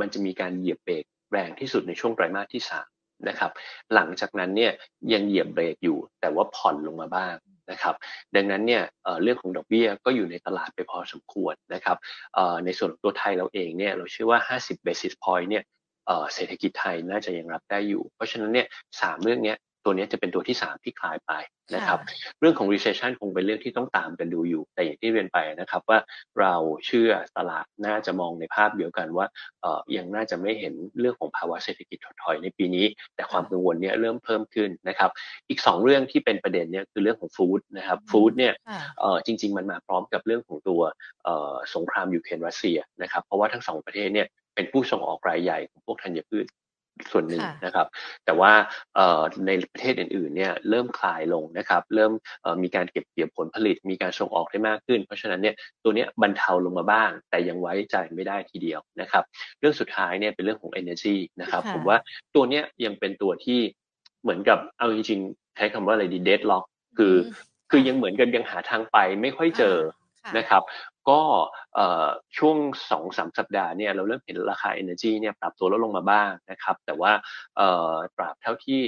Speaker 2: มันจะมีการเหยียบเบรกแรงที่สุดในช่วงไตรมาสที่สาม นะครับ หลังจากนั้นเนี่ยยังเหยียบเบรกอยู่ แต่ว่าผ่อนลงมาบ้างนะครับ ดังนั้นเนี่ยเรื่องของดอกเบี้ยก็อยู่ในตลาดไปพอสมควรนะครับในส่วนตัวไทยเราเองเนี่ยเราเชื่อว่า 50 basis point เนี่ยเศรษฐกิจไทยน่าจะยังรับได้อยู่ เพราะฉะนั้นเนี่ยสามเรื่องนี้ ตัวนี้จะเป็นตัวที่สามที่คลายไปนะครับ เรื่องของ recession คงเป็นเรื่องที่ต้องตามกันดูอยู่ แต่อย่างที่เรียนไปนะครับว่าเราเชื่อตลาดน่าจะมองในภาพเดียวกันว่าเอ่อยังน่าจะไม่เห็นเรื่องของภาวะเศรษฐกิจถดถอยในปีนี้ แต่ความกังวลเนี่ยเริ่มเพิ่มขึ้นนะครับ อีก 2 เรื่องที่เป็นประเด็นเนี่ยคือเรื่องของฟู้ดนะครับฟู้ดเนี่ยเอ่อจริง ๆ มันมาพร้อมกับเรื่องของตัวเอ่อสงครามยูเครนรัสเซียนะครับเพราะว่าทั้งสองประเทศเนี่ยเป็นผู้ส่งออกรายใหญ่ของพวกธัญพืช ส่วนหนึ่งนะครับ แต่ว่าในประเทศอื่นๆเนี่ยเริ่มคลายลงนะครับ เริ่มมีการเก็บเกี่ยวผลผลิต มีการส่งออกได้มากขึ้น เพราะฉะนั้นเนี่ยตัวนี้บรรเทาลงมาบ้าง แต่ยังไว้ใจไม่ได้ทีเดียวนะครับ เรื่องสุดท้ายเนี่ยเป็นเรื่องของ energy นะครับ ผมว่าตัวนี้ยังเป็นตัวที่เหมือนกับเอาจริงๆใช้คำว่าอะไรดี deadlock คือคือยังเหมือนกันยังหาทางไปไม่ค่อยเจอนะครับ ก็ช่วงสองสามสัปดาห์เนี่ยเราเริ่มเห็นราคา Energy เนี่ยปรับตัวลดลงมาบ้างนะครับ แต่ว่าปรับเท่าที่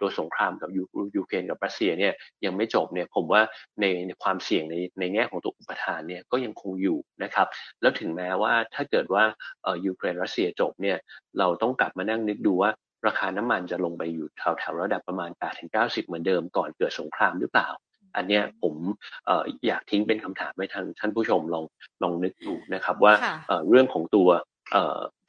Speaker 2: ตัวสงครามกับยูเครนกับรัสเซียเนี่ยยังไม่จบเนี่ยผมว่าในความเสี่ยงในในแง่ของตัวอุปทานเนี่ยก็ยังคงอยู่นะครับ แล้วถึงแม้ว่าถ้าเกิดว่ายูเครนรัสเซียจบเนี่ยเราต้องกลับมานั่งนึกดูว่าราคาน้ำมันจะลงไปอยู่แถวๆระดับประมาณ 8-90 เหมือนเดิมก่อนเกิดสงครามหรือเปล่า อันเนี้ยผมออยากทิ้งเป็นคำถามให้ทางท่านผู้ชมลองลองนึกดูนะครับว่าเรื่องของตัว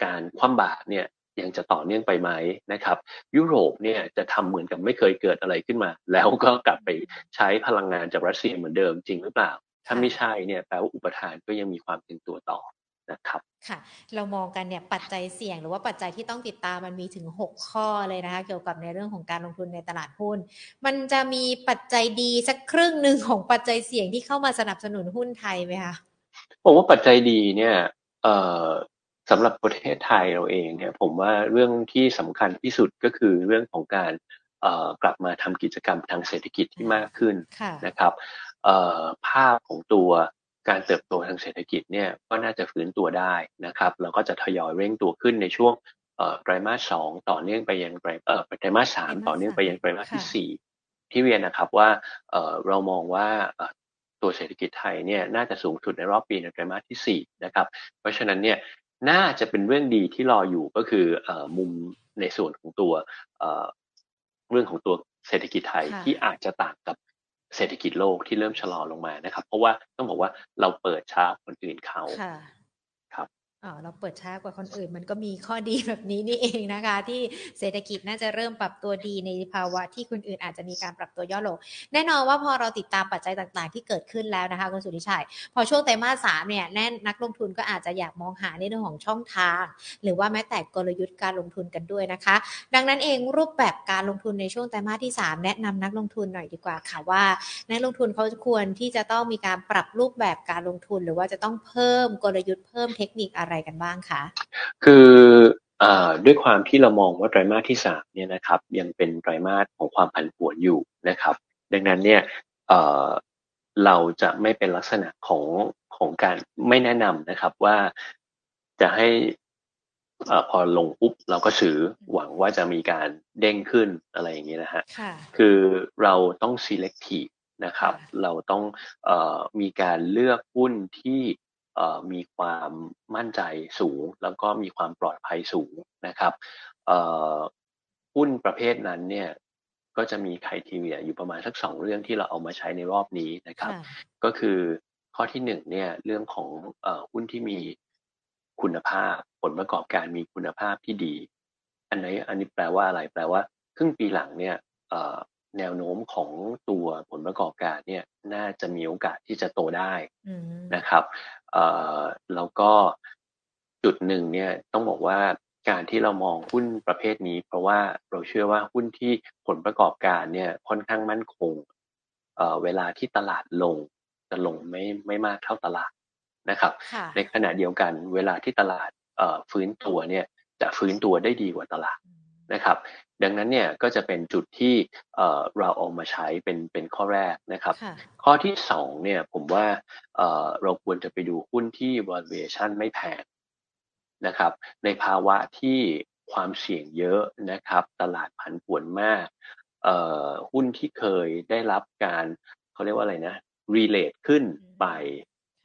Speaker 2: การคว่ำบาตรเนี่ยยังจะต่อเนื่องไปไหมนะครับ ยุโรปเนี่ยจะทำเหมือนกับไม่เคยเกิดอะไรขึ้นมา แล้วก็กลับไปใช้พลังงานจากรัสเซียเหมือนเดิมจริงหรือเปล่า ถ้าไม่ใช่เนี่ยแปลว่าอุปทานก็ยังมีความเป็นตัวต่อ นะครับ
Speaker 1: ค่ะเรามองกันเนี่ยปัจจัยเสี่ยงหรือว่าปัจจัยที่ต้องติดตามมันมีถึง 6 ข้อเลยนะคะ เกี่ยวกับในเรื่องของการลงทุนในตลาดหุ้น มันจะมีปัจจัยดีสักครึ่งหนึ่งของปัจจัยเสี่ยงที่เข้ามาสนับสนุนหุ้นไทยไหมคะ
Speaker 2: ผมว่าปัจจัยดีเนี่ยเอ่อสำหรับประเทศไทยเราเองเนี่ย ผมว่าเรื่องที่สำคัญที่สุดก็คือเรื่องของการกลับมาทำกิจกรรมทางเศรษฐกิจที่มากขึ้นนะครับภาพของตัว การเติบโตทางเศรษฐกิจเนี่ยก็น่าจะฟื้นตัวได้นะครับแล้วก็จะทยอยเร่งตัวขึ้นในช่วงไตรมาสสองต่อเนื่องไปยังไตรไตรมาสสามต่อเนื่องไปยังไตรมาสที่สี่ที่เรียนนะครับว่าเรามองว่าตัวเศรษฐกิจไทยเนี่ยน่าจะสูงสุดในรอบปีในไตรมาสที่สี่นะครับ เพราะฉะนั้นเนี่ยน่าจะเป็นเรื่องดีที่รออยู่ก็คือมุมในส่วนของตัวเรื่องของตัวเศรษฐกิจไทยที่อาจจะต่างกับ เศรษฐกิจโลกที่เริ่มชะลอลงมานะครับ เพราะว่าต้องบอกว่าเราเปิดช้าคนอื่นเขา
Speaker 1: เราเปิดช้ากว่าคนอื่น มันก็มีข้อดีแบบนี้นี่เองนะคะ ที่เศรษฐกิจน่าจะเริ่มปรับตัวดีในภาวะที่คนอื่นอาจจะมีการปรับตัวย่อลง แน่นอนว่าพอเราติดตามปัจจัยต่างๆ ที่เกิดขึ้นแล้วนะคะคุณสุริชัย พอช่วงไตรมาสสามเนี่ยแน่นักลงทุนก็อาจจะอยากมองหาในเรื่องของช่องทาง หรือว่าแม้แต่กลยุทธ์การลงทุนกันด้วยนะคะ ดังนั้นเองรูปแบบการลงทุนในช่วงไตรมาสที่ 3 แนะนำนักลงทุนหน่อยดีกว่าค่ะว่านักลงทุนเขาควรที่จะต้องมีการปรับรูปแบบการลงทุน หรือว่าจะต้องเพิ่มกลยุทธ์เพิ่มเทคนิคอะไรกันบ้างคะ
Speaker 2: คืออด้วยความที่เรามองว่าไตรมาสที่สามเนี่ยนะครับยังเป็นไตรมาสของความผันผวนอยู่นะครับ ดังนั้นเนี่ยเราจะไม่เป็นลักษณะของของการไม่แนะนำนะครับว่าจะให้อพอลงปุ๊บเราก็ซื้อหวังว่าจะมีการเด้งขึ้นอะไรอย่างนี้นะฮะคือเราต้อง selective นะครับ เราต้องอมีการเลือกหุ้นที่ มีความมั่นใจสูง แล้วก็มีความปลอดภัยสูงนะครับหุ้นประเภทนั้นเนี่ยก็จะมีคุณทีเรียอยู่ประมาณสักสองเรื่องที่เราเอามาใช้ในรอบนี้นะครับ ก็คือข้อที่หนึ่งเนี่ยเรื่องของหุ้นที่มีคุณภาพ ผลประกอบการมีคุณภาพที่ดี อันนี้อันนี้แปลว่าอะไรแปลว่า ครึ่งปีหลังเนี่ยแนวโน้มของตัวผลประกอบการเนี่ยน่าจะมีโอกาสที่จะโตได้นะครับ แล้วก็จุดหนึ่งเนี่ยต้องบอกว่าการที่เรามองหุ้นประเภทนี้ เพราะว่าเราเชื่อว่าหุ้นที่ผลประกอบการเนี่ยค่อนข้างมั่นคงเเวลาที่ตลาดลงจะลงไม่ไม่มากเท่าตลาดนะครับ
Speaker 1: ค่ะ
Speaker 2: ในขณะเดียวกันเวลาที่ตลาดเอ่อฟื้นตัวเนี่ยจะฟื้นตัวได้ดีกว่าตลาดนะครับ ดังนั้นเนี่ยก็จะเป็นจุดที่เอ่อเราเอามาใช้เป็นเป็นข้อแรกนะครับ
Speaker 1: ค่ะ
Speaker 2: ข้อที่สองเนี่ยผมว่าเอ่อเราควรจะไปดูหุ้นที่ valuation ไม่แพงนะครับ ในภาวะที่ความเสี่ยงเยอะนะครับ ตลาดผันผวนมากเอ่อหุ้นที่เคยได้รับการเขาเรียกว่าอะไรนะ relate ขึ้นไป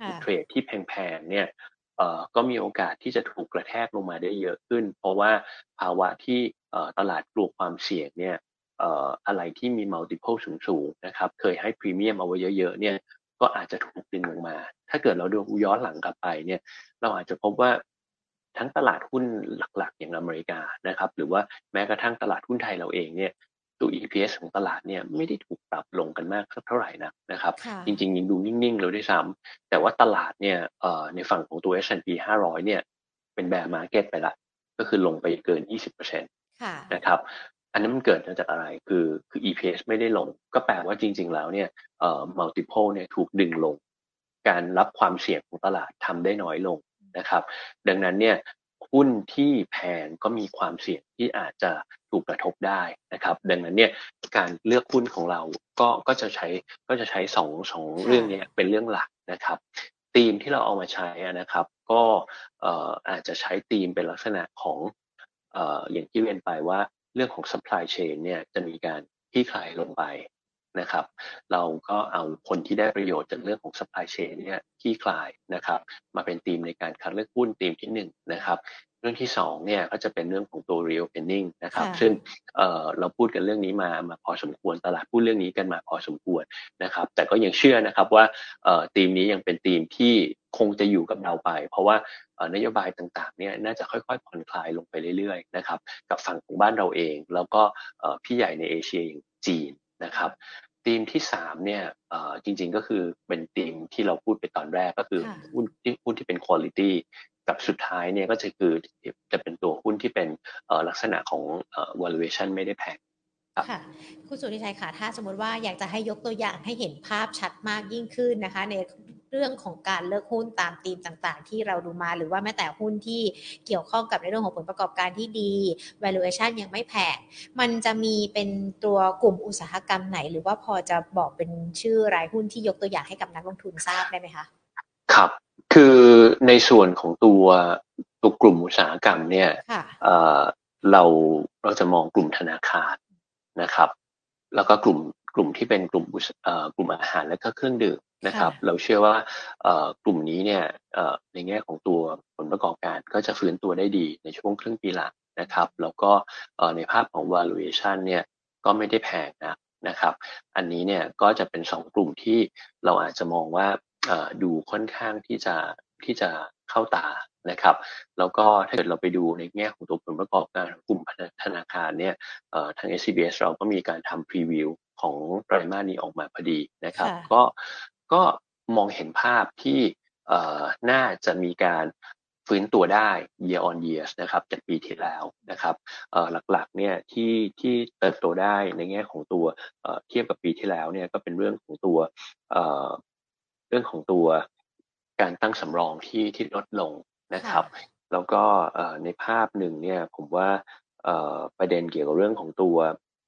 Speaker 1: ค่ะ
Speaker 2: เทรดที่แพงๆเนี่ยเอ่อก็มีโอกาสที่จะถูกกระแทกลงมาได้เยอะขึ้น เพราะว่าภาวะที่เอ่อ ตลาดกลัวความเสี่ยงเนี่ยเอ่ออะไรที่มี multiple สูงๆนะครับเคยให้พรีเมียมเอาไว้เยอะๆเนี่ยก็อาจจะถูกดึงลงมา ถ้าเกิดเราดูย้อนหลังกลับไปเนี่ยเราอาจจะพบว่าทั้งตลาดหุ้นหลักๆ อย่างอเมริกานะครับหรือว่าแม้กระทั่งตลาดหุ้นไทยเราเองเนี่ยตัว EPS ของตลาดเนี่ยไม่ได้ถูกปรับลงกันมากสักเท่าไหร่นักนะครับ
Speaker 1: ค่ะ
Speaker 2: จริงๆยังดูนิ่งๆเลยด้วยซ้ำแต่ว่าตลาดเนี่ยเอ่อในฝั่งของตัว S&P 500 เนี่ยเป็น bear market ไปละ ก็คือลงไปเกิน 20%
Speaker 1: ค่ะ
Speaker 2: นะครับ อันนั้นมันเกิดมาจากอะไร คือคือ EPS ไม่ได้ลง ก็แปลว่าจริง ๆ แล้วเนี่ยเอ่อ multiple เนี่ยถูกดึงลง การรับความเสี่ยงของตลาดทำได้น้อยลงนะครับ ดังนั้นเนี่ยหุ้นที่แพงก็มีความเสี่ยงที่อาจจะถูกกระทบได้นะครับ ดังนั้นเนี่ยการเลือกหุ้นของเราก็ก็จะใช้ก็จะใช้สองสอง
Speaker 1: ค่ะ
Speaker 2: เรื่องเนี้ยเป็นเรื่องหลักนะครับธีมที่เราเอามาใช้อะนะครับ ก็เอ่ออาจจะใช้ธีมเป็นลักษณะของเอ่ออย่างที่เรียนไปว่าเรื่องของ supply chain เนี่ยจะมีการคลี่คลายลงไปนะครับ เราก็เอาคนที่ได้ประโยชน์จากเรื่องของ supply chain เนี่ยคลี่คลายนะครับ มาเป็นธีมในการคัดเลือกหุ้นธีมที่หนึ่งนะครับเรื่องที่สองเนี่ยก็จะเป็นเรื่องของตัว reopening นะครับ
Speaker 1: ค่ะ
Speaker 2: ซึ่งเอ่อเราพูดกันเรื่องนี้มามาพอสมควรตลาดพูดเรื่องนี้กันมาพอสมควรนะครับ แต่ก็ยังเชื่อนะครับว่าเอ่อธีมนี้ยังเป็นธีมที่ คงจะอยู่กับเราไป เพราะว่าเอ่อนโยบายต่างๆเนี่ยน่าจะค่อยๆผ่อนคลายลงไปเรื่อยๆนะครับกับฝั่งของบ้านเราเอง แล้วก็เอ่อพี่ใหญ่ในเอเชียอย่างจีนนะครับธีมที่สามเนี่ยเอ่อจริงๆก็คือเป็นธีมที่เราพูดไปตอนแรกก็คือ
Speaker 1: ค่ะ
Speaker 2: หุ้นที่หุ้นที่เป็น quality กับสุดท้ายเนี่ยก็จะคือจะเป็นตัวหุ้นที่เป็นเอ่อลักษณะของเอ่อ valuation ไม่ได้แพงครับ
Speaker 1: ค่ะ คุณสุทธิชัยค่ะ ถ้าสมมติว่าอยากจะให้ยกตัวอย่างให้เห็นภาพชัดมากยิ่งขึ้นนะคะ ใน เรื่องของการเลือกหุ้นตามธีมต่างๆ ที่เราดูมาหรือว่าแม้แต่หุ้นที่เกี่ยวข้องกับในเรื่องของผลประกอบการที่ดี valuation ยังไม่แพงมันจะมีเป็นตัวกลุ่มอุตสาหกรรมไหน หรือว่าพอจะบอกเป็นชื่อรายหุ้นที่ยกตัวอย่างให้กับนักลงทุนทราบได้ไหมคะ
Speaker 2: ครับคือในส่วนของตัวตัวกลุ่มอุตสาหกรรมเนี่ย
Speaker 1: ค่ะ
Speaker 2: เอ่อเราเราจะมองกลุ่มธนาคารนะครับ แล้วก็กลุ่ม กลุ่มที่เป็นกลุ่มอุตสเอ่อกลุ่มอาหารและก็เครื่องดื่มนะครับ
Speaker 1: ค่ะ
Speaker 2: เราเชื่อว่าเอ่อกลุ่มนี้เนี่ยเอ่อในแง่ของตัวผลประกอบการก็จะฟื้นตัวได้ดีในช่วงครึ่งปีหลังนะครับ แล้วก็เอ่อในภาพของ valuation เนี่ยก็ไม่ได้แพงนะนะครับ อันนี้เนี่ยก็จะเป็นสองกลุ่มที่เราอาจจะมองว่าเอ่อดูค่อนข้างที่จะที่จะเข้าตานะครับ แล้วก็ถ้าเกิดเราไปดูในแง่ของตัวผลประกอบการของกลุ่มธนาคารเนี่ยเอ่อทาง SCBS เราก็มีการทำพรีวิว ของไตรมาสนี้ออกมาพอดีนะครับ
Speaker 1: ค่ะ
Speaker 2: ก็ก็มองเห็นภาพที่เอ่อน่าจะมีการฟื้นตัวได้ year on year นะครับจากปีที่แล้วนะครับเอ่อหลักๆเนี่ยที่ที่เติบโตได้ในแง่ของตัวเอ่อเทียบกับปีที่แล้วเนี่ยก็เป็นเรื่องของตัวเอ่อเรื่องของตัวการตั้งสำรองที่ที่ลดลงนะครับ แล้วก็เอ่อในภาพหนึ่งเนี่ยผมว่าเอ่อประเด็นเกี่ยวกับเรื่องของตัว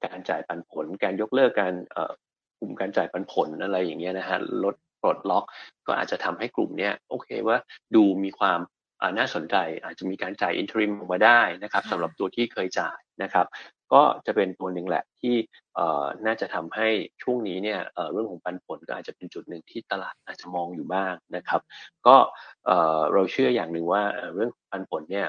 Speaker 2: การจ่ายปันผล การยกเลิกการเอ่อกลุ่มการจ่ายปันผลอะไรอย่างเงี้ยนะฮะลดปลดล็อก ก็อาจจะทำให้กลุ่มเนี้ยโอเคว่าดูมีความอ่าน่าสนใจ อาจจะมีการจ่ายอินทริมออกมาได้นะครับ
Speaker 1: ค่ะ
Speaker 2: สำหรับตัวที่เคยจ่ายนะครับ ก็จะเป็นตัวหนึ่งแหละที่เอ่อน่าจะทำให้ช่วงนี้เนี่ยเอ่อเรื่องของปันผลก็อาจจะเป็นจุดหนึ่งที่ตลาดอาจจะมองอยู่บ้างนะครับ ก็เอ่อเราเชื่ออย่างหนึ่งว่าเอ่อเรื่องของปันผลเนี่ย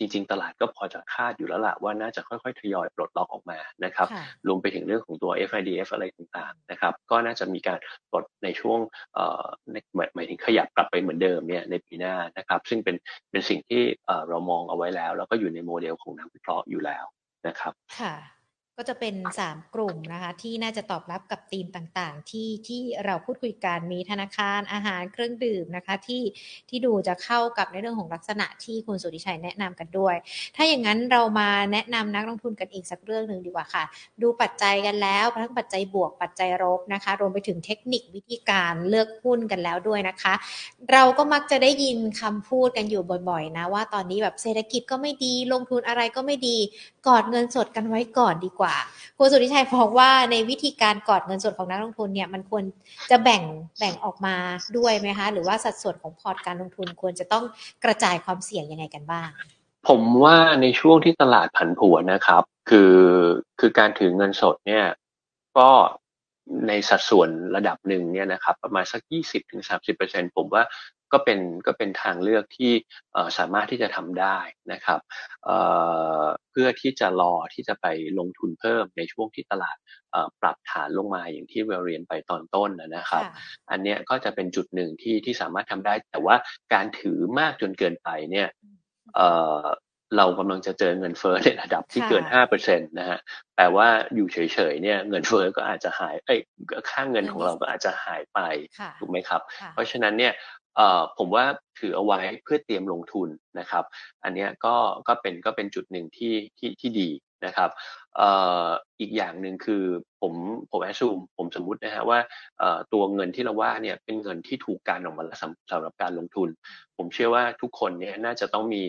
Speaker 2: จริงๆ ตลาดก็พอจะคาดอยู่แล้วล่ะว่าน่าจะค่อยๆ ทยอยปลดล็อกออกมานะครับ
Speaker 1: ค่ะ
Speaker 2: รวมไปถึงเรื่องของตัว FIDF อะไรต่างๆนะครับก็น่าจะมีการปลดในช่วงเอ่อในหมายหมายถึงขยับกลับไปเหมือนเดิมเนี่ยในปีหน้านะครับซึ่งเป็นเป็นสิ่งที่เอ่อเรามองเอาไว้แล้ว แล้วก็อยู่ในโมเดลของนักวิเคราะห์อยู่แล้วนะครับ
Speaker 1: ค่ะ ก็ก็จะเป็น 3 กลุ่มนะคะที่น่าจะตอบรับกับธีมต่างๆ ที่ที่เราพูดคุยกันมีธนาคารอาหารเครื่องดื่มนะคะที่ที่ดูจะเข้ากับในเรื่องของลักษณะที่คุณสุริชัยแนะนำกันด้วย ถ้าอย่างนั้นเรามาแนะนำนักลงทุนกันอีกสักเรื่องหนึ่งดีกว่าค่ะ ดูปัจจัยกันแล้วทั้งปัจจัยบวกปัจจัยลบนะคะ รวมไปถึงเทคนิควิธีการเลือกหุ้นกันแล้วด้วยนะคะ เราก็มักจะได้ยินคำพูดกันอยู่บ่อยๆนะว่าตอนนี้แบบเศรษฐกิจก็ไม่ดีลงทุนอะไรก็ไม่ดีกอดเงินสดกันไว้ก่อนดีกว่าคุณสุริชัยบอกว่าในวิธีการกอดเงินสดของนักลงทุนเนี่ยมันควรจะแบ่งแบ่งออกมาด้วยไหมคะ หรือว่าสัดส่วนของพอร์ตการลงทุนควรจะต้องกระจายความเสี่ยงยังไงกันบ้าง
Speaker 2: ผมว่าในช่วงที่ตลาดผันผวนนะครับ คือคือการถือเงินสดเนี่ยก็ในสัดส่วนระดับหนึ่งเนี่ยนะครับ ประมาณสัก 20-30%ผมว่า ก็เป็นก็เป็นทางเลือกที่สามารถที่จะทำได้นะครับเเพื่อที่จะรอที่จะไปลงทุนเพิ่มในช่วงที่ตลาดปรับฐานลงมาอย่างที่เราเรียนไปตอนต้นนะครับ อันนี้ก็จะเป็นจุดหนึ่งที่ที่สามารถทำได้ แต่ว่าการถือมากจนเกินไปเนี่ยเรากำลังจะเจอเงินเฟ้อในระดับที่เกินห้าเปอร์เซ็นตนะฮะแปลว่าอยู่เฉยๆเนี่ยเงินเฟ้อก็อาจจะหายเอ้ยค่างเงินของเราก็อาจจะหายไปถูกไหมครับ เพราะฉะนั้นเนี่ย ผมว่าถือเอาไว้เพื่อเตรียมลงทุนนะครับ อันนี้ก็ก็เป็นก็เป็นจุดหนึ่งที่ที่ที่ดีนะครับอีกอย่างหนึ่งคือผมผมแอสซูมผมสมมุตินะฮะว่าตัวเงินที่เราว่าเนี่ยเป็นเงินที่ถูกการออกมาแล้วสำหรับการลงทุน ผมเชื่อว่าทุกคนเนี่ยน่าจะต้องมี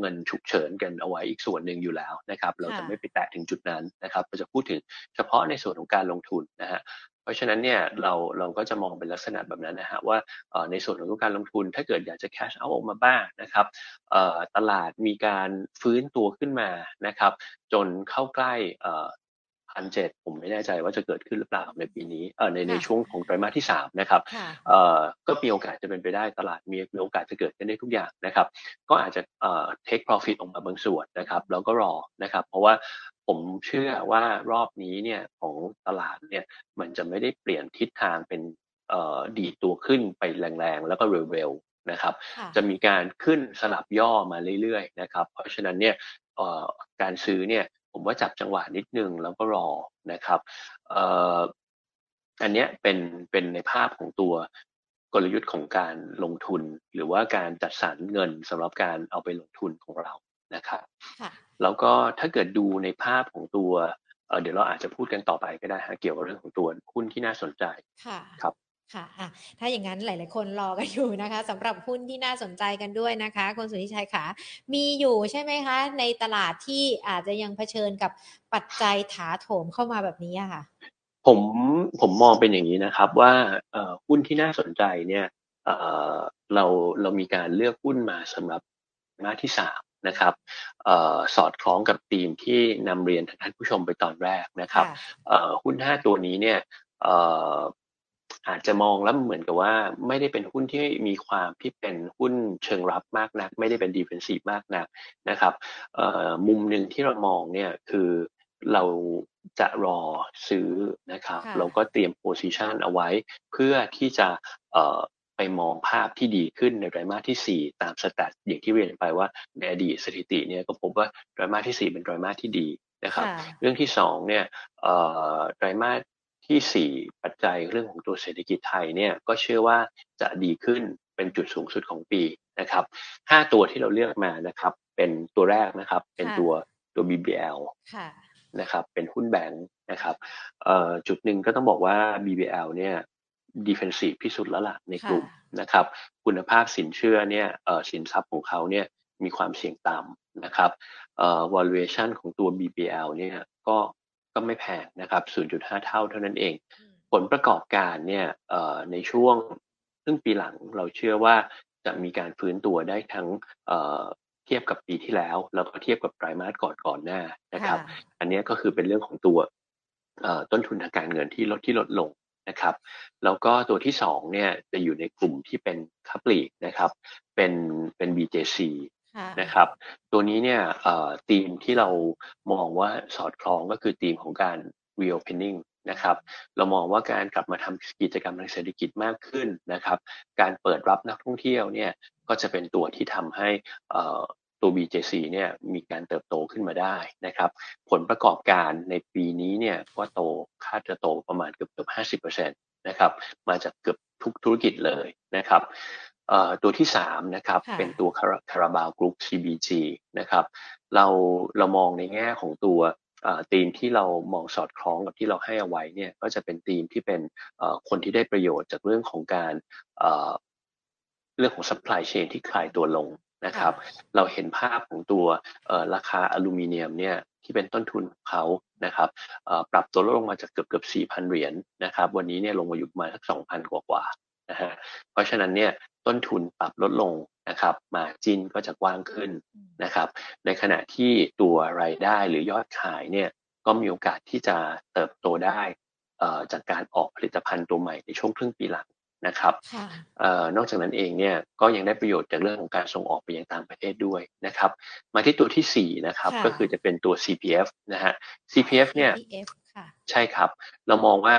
Speaker 2: เงินฉุกเฉินกันเอาไว้อีกส่วนหนึ่งอยู่แล้วนะครับ เราจะไม่ไปแตะถึงจุดนั้นนะครับเราจะพูดถึงเฉพาะในส่วนของการลงทุนนะฮะ เพราะฉะนั้นเนี่ยเราเราก็จะมองเป็นลักษณะแบบนั้นนะฮะว่าในส่วนของการลงทุนถ้าเกิดอยากจะ cash out ออกมาบ้างนะครับตลาดมีการฟื้นตัวขึ้นมานะครับ จนเข้าใกล้พันเจ็ดผมไม่แน่ใจว่าจะเกิดขึ้นหรือเปล่าในปีนี้เออในในช่วงของไตรมาสที่สามนะครับเอ่อก็มีโอกาสจะเป็นไปได้ตลาดมีมีโอกาสจะเกิดขึ้นได้ทุกอย่างนะครับ ก็อาจจะเอ่อ take profit ออกมาบางส่วนนะครับ แล้วก็รอนะครับ เพราะว่า ผมเชื่อว่ารอบนี้เนี่ยของตลาดเนี่ยมันจะไม่ได้เปลี่ยนทิศทางเป็นดีตัวขึ้นไปแรงๆ แล้วก็เร็วๆนะครับ จะมีการขึ้นสลับย่อมาเรื่อยๆนะครับ เพราะฉะนั้นเนี่ยการซื้อเนี่ยผมว่าจับจังหวะนิดนึงแล้วก็รอนะครับอันนี้เป็นเป็นในภาพของตัวกลยุทธ์ของการลงทุน หรือว่าการจัดสรรเงินสำหรับการเอาไปลงทุนของเรานะครับ แล้วก็ถ้าเกิดดูในภาพของตัวเดี๋ยวเราอาจจะพูดกันต่อไปก็ได้ฮะเกี่ยวกับเรื่องของตัวหุ้นที่น่าสนใจครับ
Speaker 1: ค่ะะถ้าอย่างนั้นหลาย ๆ คนรอกันอยู่นะคะสำหรับหุ้นที่น่าสนใจกันด้วยนะคะ คุณสุนิชัยขามีอยู่ใช่ไหมคะ ในตลาดที่อาจจะยังเผชิญกับปัจจัยถาโถมเข้ามาแบบนี้ค่ะ
Speaker 2: ผมผมมองเป็นอย่างนี้นะครับว่าหุ้นที่น่าสนใจเนี่ยเราเรามีการเลือกหุ้นมาสำหรับมาที่สาม นะครับสอดคล้องกับธีมที่นำเรียนท่านผู้ชมไปตอนแรกนะครับหุ้นห้าตัวนี้เนี่ยอาจจะมองแล้วเหมือนกับว่าไม่ได้เป็นหุ้นที่มีความที่เป็นหุ้นเชิงรับมากนัก ไม่ได้เป็น defensive มากนักนะครับมุมหนึ่งที่เรามองเนี่ยคือเราจะรอซื้อนะครับเราก็เตรียม position เอาไว้ เพื่อที่จะ ไปมองภาพที่ดีขึ้นในไตรมาสที่ 4 ตามสแตทอย่างที่เรียนไปว่าในอดีตสถิติเนี่ยก็พบว่าไตรมาสที่ 4 เป็นไตรมาสที่ดีนะครับเรื่องที่2เนี่ยไตรมาสที่ 4 ปัจจัยเรื่องของตัวเศรษฐกิจไทยเนี่ยก็เชื่อว่าจะดีขึ้นเป็นจุดสูงสุดของปีนะครับ5ตัวที่เราเลือกมานะครับเป็นตัวแรกนะครับเป็นตัวตัว BBL นะครับเป็นหุ้นแบงค์นะครับจุดหนึ่งก็ต้องบอกว่า BBL เนี่ย ดิเฟนซีฟที่สุดแล้วล่ะในกลุ่มนะครับ คุณภาพสินเชื่อเนี่ยสินทรัพย์ของเขาเนี่ยมีความเสี่ยงต่ำนะครับ valuation ของตัว BBL เนี่ยก็ก็ไม่แพงนะครับ 0.5 เท่าเท่านั้นเอง ผลประกอบการเนี่ยในช่วงครึ่งปีหลังเราเชื่อว่าจะมีการฟื้นตัวได้ทั้งเทียบกับปีที่แล้ว แล้วก็เทียบกับไตรมาสก่อนก่อนหน้านะครับ อันนี้ก็คือเป็นเรื่องของตัวต้นทุนทางการเงินที่ลดที่ลดลง นะครับ แล้วก็ตัวที่สองเนี่ยจะอยู่ในกลุ่มที่เป็นคัพลีกนะครับ เป็นเป็น BJC นะครับ ตัวนี้เนี่ยธีมที่เรามองว่าสอดคล้องก็คือธีมของการ reopening นะครับเรามองว่าการกลับมาทำกิจกรรมทางเศรษฐกิจมากขึ้นนะครับ การเปิดรับนักท่องเที่ยวเนี่ยก็จะเป็นตัวที่ทำให้ ตัว BJC เนี่ยมีการเติบโตขึ้นมาได้นะครับ ผลประกอบการในปีนี้เนี่ยก็โตคาดจะโตประมาณเกือบเกือบ50%นะครับ มาจากเกือบทุกธุรกิจเลยนะครับตัวที่3นะครับเป็นตัวคาราบาวกรุ๊ป CBG นะครับเราเรามองในแง่ของตัวธีมที่เรามองสอดคล้องกับที่เราให้เอาไว้เนี่ยก็จะเป็นธีมที่เป็นคนที่ได้ประโยชน์จากเรื่องของการเรื่องของ supply chain ที่คลายตัวลง นะครับ เราเห็นภาพของตัวราคาอลูมิเนียมเนี่ยที่เป็นต้นทุนของเขานะครับปรับตัวลดลงมาจากเกือบเกือบ4,000 เหรียญนะครับ วันนี้เนี่ยลงมาอยู่ประมาณสัก2,000 กว่ากว่านะฮะเพราะฉะนั้นเนี่ยต้นทุนปรับลดลงนะครับมาจินก็จะกว้างขึ้นนะครับ ในขณะที่ตัวรายได้หรือยอดขายเนี่ยก็มีโอกาสที่จะเติบโตได้จากการออกผลิตภัณฑ์ตัวใหม่ในช่วงครึ่งปีหลัง นะครับนอกจากนั้นเองเนี่ยก็ยังได้ประโยชน์จากเรื่องของการส่งออกไปยังต่างประเทศด้วยนะครับ มาที่ตัวที่4นะครับก็คือจะเป็นตัว CPF นะฮะ CPF เนี่ยใช่ครับ เรามองว่า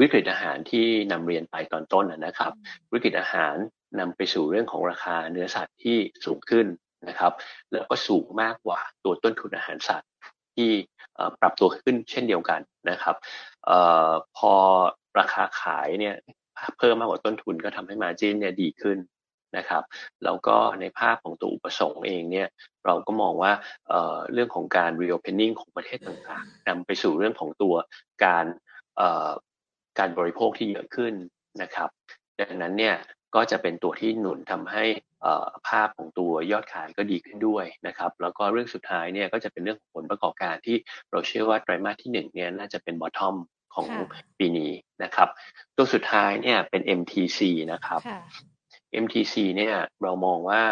Speaker 2: วิกฤตอาหารที่นำเรียนไปตอนต้นนะครับ วิกฤตอาหารนำไปสู่เรื่องของราคาเนื้อสัตว์ที่สูงขึ้นนะครับ แล้วก็สูงมากกว่าตัวต้นทุนอาหารสัตว์ ที่ปรับตัวขึ้นเช่นเดียวกันนะครับออพอราคาขายเนี่ยเพิ่มมากกว่าต้นทุนก็ทำให้มาจินเนี่ยดีขึ้นนะครับแล้วก็ในภาพของตัวอุปสงค์เองเนี่ยเราก็มองว่าเเรื่องของการ reopening ของประเทศต่างๆนำไปสู่เรื่องของตัวการการบริโภคที่เยอะขึ้นนะครับ ดังนั้นเนี่ย ก็จะเป็นตัวที่หนุนทำให้ภาพของตัวยอดขายก็ดีขึ้นด้วยนะครับแล้วก็เรื่องสุดท้ายเนี่ยก็จะเป็นเรื่องของผลประกอบการที่เราเชื่อว่าไตรมาสที่1เนี่ยน่าจะเป็นบอททอมของปีนี้นะครับ ตัวสุดท้ายเนี่ยเป็น MTC นะครับ MTC เนี่ยเรามองว่า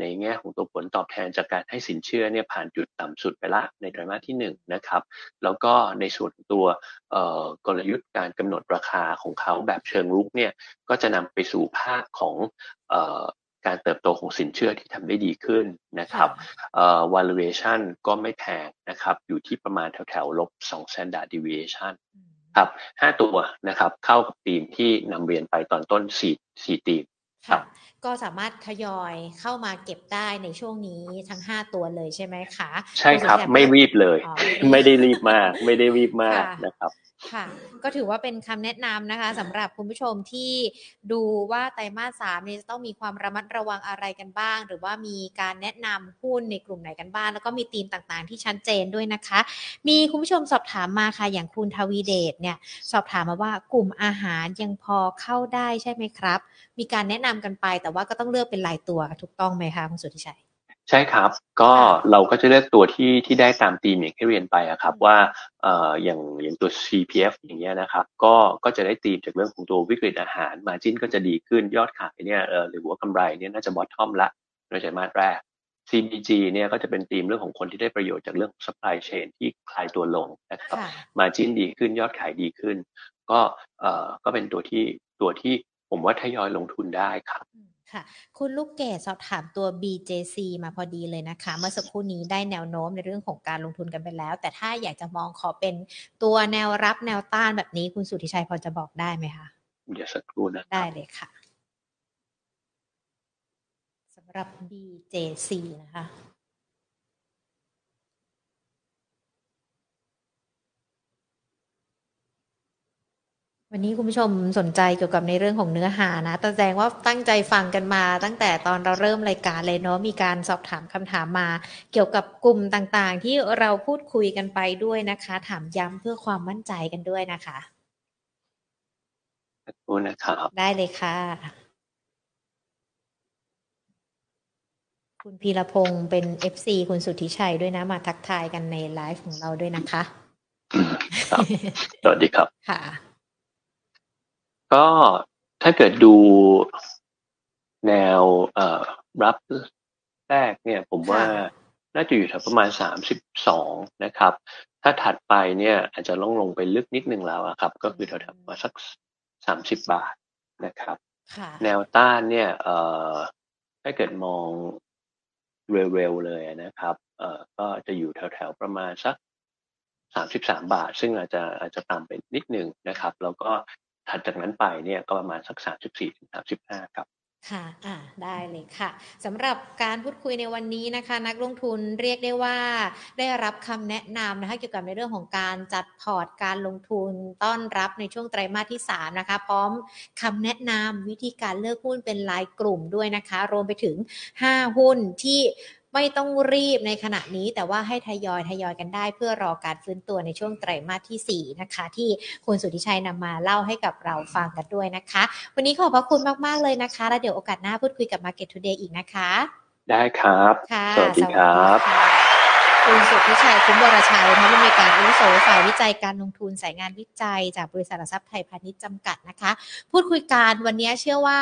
Speaker 2: ในแง่ของตัวผลตอบแทนจากการให้สินเชื่อเนี่ยผ่านจุดต่ำสุดไปละในไตรมาสที่1นนะครับแล้วก็ในส่วนตัวกลยุทธ์การกำหนดราคาของเขาแบบเชิงรุกเนี่ยก็จะนำไปสู่ภาคของการเติบโตของสินเชื่อที่ทำได้ดีขึ้นนะครับ valuation ก็ไม่แพงนะครับอยู่ที่ประมาณแถวแถวลบ2 standard deviation ครับ5ตัวนะครับเข้ากับทีมที่นำเรียนไปตอนต้น 4 4ทีม
Speaker 1: ค่ะก็สามารถทยอยเข้ามาเก็บได้ในช่วงนี้ทั้งห้าตัวเลยใช่ไหมคะ
Speaker 2: ใช่ครับ ไม่รีบเลย ไม่ได้รีบมาก ไม่ได้รีบมากนะครับ
Speaker 1: ค่ะ ก็ถือว่าเป็นคำแนะนำนะคะสำหรับคุณผู้ชมที่ดูว่าไตรมาสสามนี้จะต้องมีความระมัดระวังอะไรกันบ้าง หรือว่ามีการแนะนำหุ้นในกลุ่มไหนกันบ้าง แล้วก็มีธีมต่างๆ ที่ชัดเจนด้วยนะคะ มีคุณผู้ชมสอบถามมาค่ะ อย่างคุณทวีเดชเนี่ยสอบถามมาว่ากลุ่มอาหารยังพอเข้าได้ใช่ไหมครับ มีการแนะนำกันไป แต่ว่าก็ต้องเลือกเป็นรายตัวถูกต้องไหมคะคุณสุทธิชัย
Speaker 2: ใช่ครับ ก็เราก็จะเลือกตัวที่ที่ได้ตามตีมอย่างที่เรียนไปอะครับ ว่าเอ่ออย่างอย่างตัว CPF อย่างเงี้ยนะครับ ก็ก็จะได้ตีมจากเรื่องของตัววิกฤตอาหารมาจิ้นก็จะดีขึ้นยอดขายเนี่ยเออหรือว่ากำไรเนี่ยน่าจะบอททอมละในไตรมาสแรก CBG เนี่ยก็จะเป็นธีมเรื่องของคนที่ได้ประโยชน์จากเรื่อง supply chain ที่คลายตัวลงนะครับมาจิ้นดีขึ้นยอดขายดีขึ้น ก็เอ่อก็เป็นตัวที่ตัวที่ผมว่าทยอยลงทุนได้ครับ
Speaker 1: ค่ะ คุณลูกเกดสอบถามตัว BJC มาพอดีเลยนะคะ เมื่อสักครู่นี้ได้แนวโน้มในเรื่องของการลงทุนกันไปแล้ว แต่ถ้าอยากจะมองขอเป็นตัวแนวรับแนวต้านแบบนี้ คุณสุทธิชัยพอจะบอกได้ไหมคะ
Speaker 2: เดี๋ยวสักครู่นะ
Speaker 1: ได้เลยค่ะสำหรับ BJC นะคะ วันนี้คุณผู้ชมสนใจเกี่ยวกับในเรื่องของเนื้อหานะแสดงว่าตั้งใจฟังกันมา ตั้งแต่ตอนเราเริ่มรายการเลยเนาะ มีการสอบถามคำถามมา เกี่ยวกับกลุ่มต่างๆ ที่เราพูดคุยกันไปด้วยนะคะ ถามย้ำเพื่อความมั่นใจกันด้วยนะคะ
Speaker 2: ขอบคุณนะครับ
Speaker 1: ได้เลยค่ะ คุณพีรพงศ์เป็น FC คุณสุทธิชัยด้วยนะ มาทักทายกันในไลฟ์ของเราด้วยนะคะ
Speaker 2: สวัสดีครับ
Speaker 1: ค่ะ
Speaker 2: ก็ถ้าเกิดดูแนวเอ่อรับแรกเนี่ยผมว่าน่าจะอยู่แถวประมาณสามสิบสองนะครับ ถ้าถัดไปเนี่ยอาจจะลงลงไปลึกนิดนึงแล้วครับ ก็คือแถวๆมาสักสามสิบบาทนะครับ แนวต้านเนี่ยเอ่อถ้าเกิดมองเร็วๆเลยนะครับเอ่อก็จะอยู่แถวๆประมาณสักสามสิบสามบาท ซึ่งอาจจะอาจจะต่ำไปนิดนึงนะครับ แล้วก็ ถัดจากนั้นไปเนี่ยก็ประมาณสักสามสิบสี่ถึงสามสิบห้าครับ
Speaker 1: ค่ะ อ่า ได้เลยค่ะสำหรับการพูดคุยในวันนี้นะคะ นักลงทุนเรียกได้ว่าได้รับคำแนะนำนะคะเกี่ยวกับในเรื่องของการจัดพอร์ตการลงทุนต้อนรับในช่วงไตรมาสที่3นะคะ พร้อมคำแนะนำวิธีการเลือกหุ้นเป็นรายกลุ่มด้วยนะคะ รวมไปถึง 5 หุ้นที่ ไม่ต้องรีบในขณะนี้ แต่ว่าให้ทยอยทยอยกันได้ เพื่อรอการฟื้นตัวในช่วงไตรมาสที่ 4 นะคะ ที่คุณสุทธิชัยนำมาเล่าให้กับเราฟังกันด้วยนะคะ วันนี้ขอบพระคุณมาก ๆ เลยนะคะ แล้วเดี๋ยวโอกาสหน้าพูดคุยกับ Market Today อีกนะคะ
Speaker 2: ได้ครับ
Speaker 1: ค่ะ
Speaker 2: สวัสดีครับ
Speaker 1: สวัสดี คุณสุทธิชัยคุ้มบรชัยท่านผู้อำนวยการอาวุโสฝ่ายวิจัยการลงทุนสายงานวิจัย จากบริษัทหลักทรัพย์ไทยพาณิชย์จำกัดนะคะ พูดคุยการวันนี้เชื่อว่า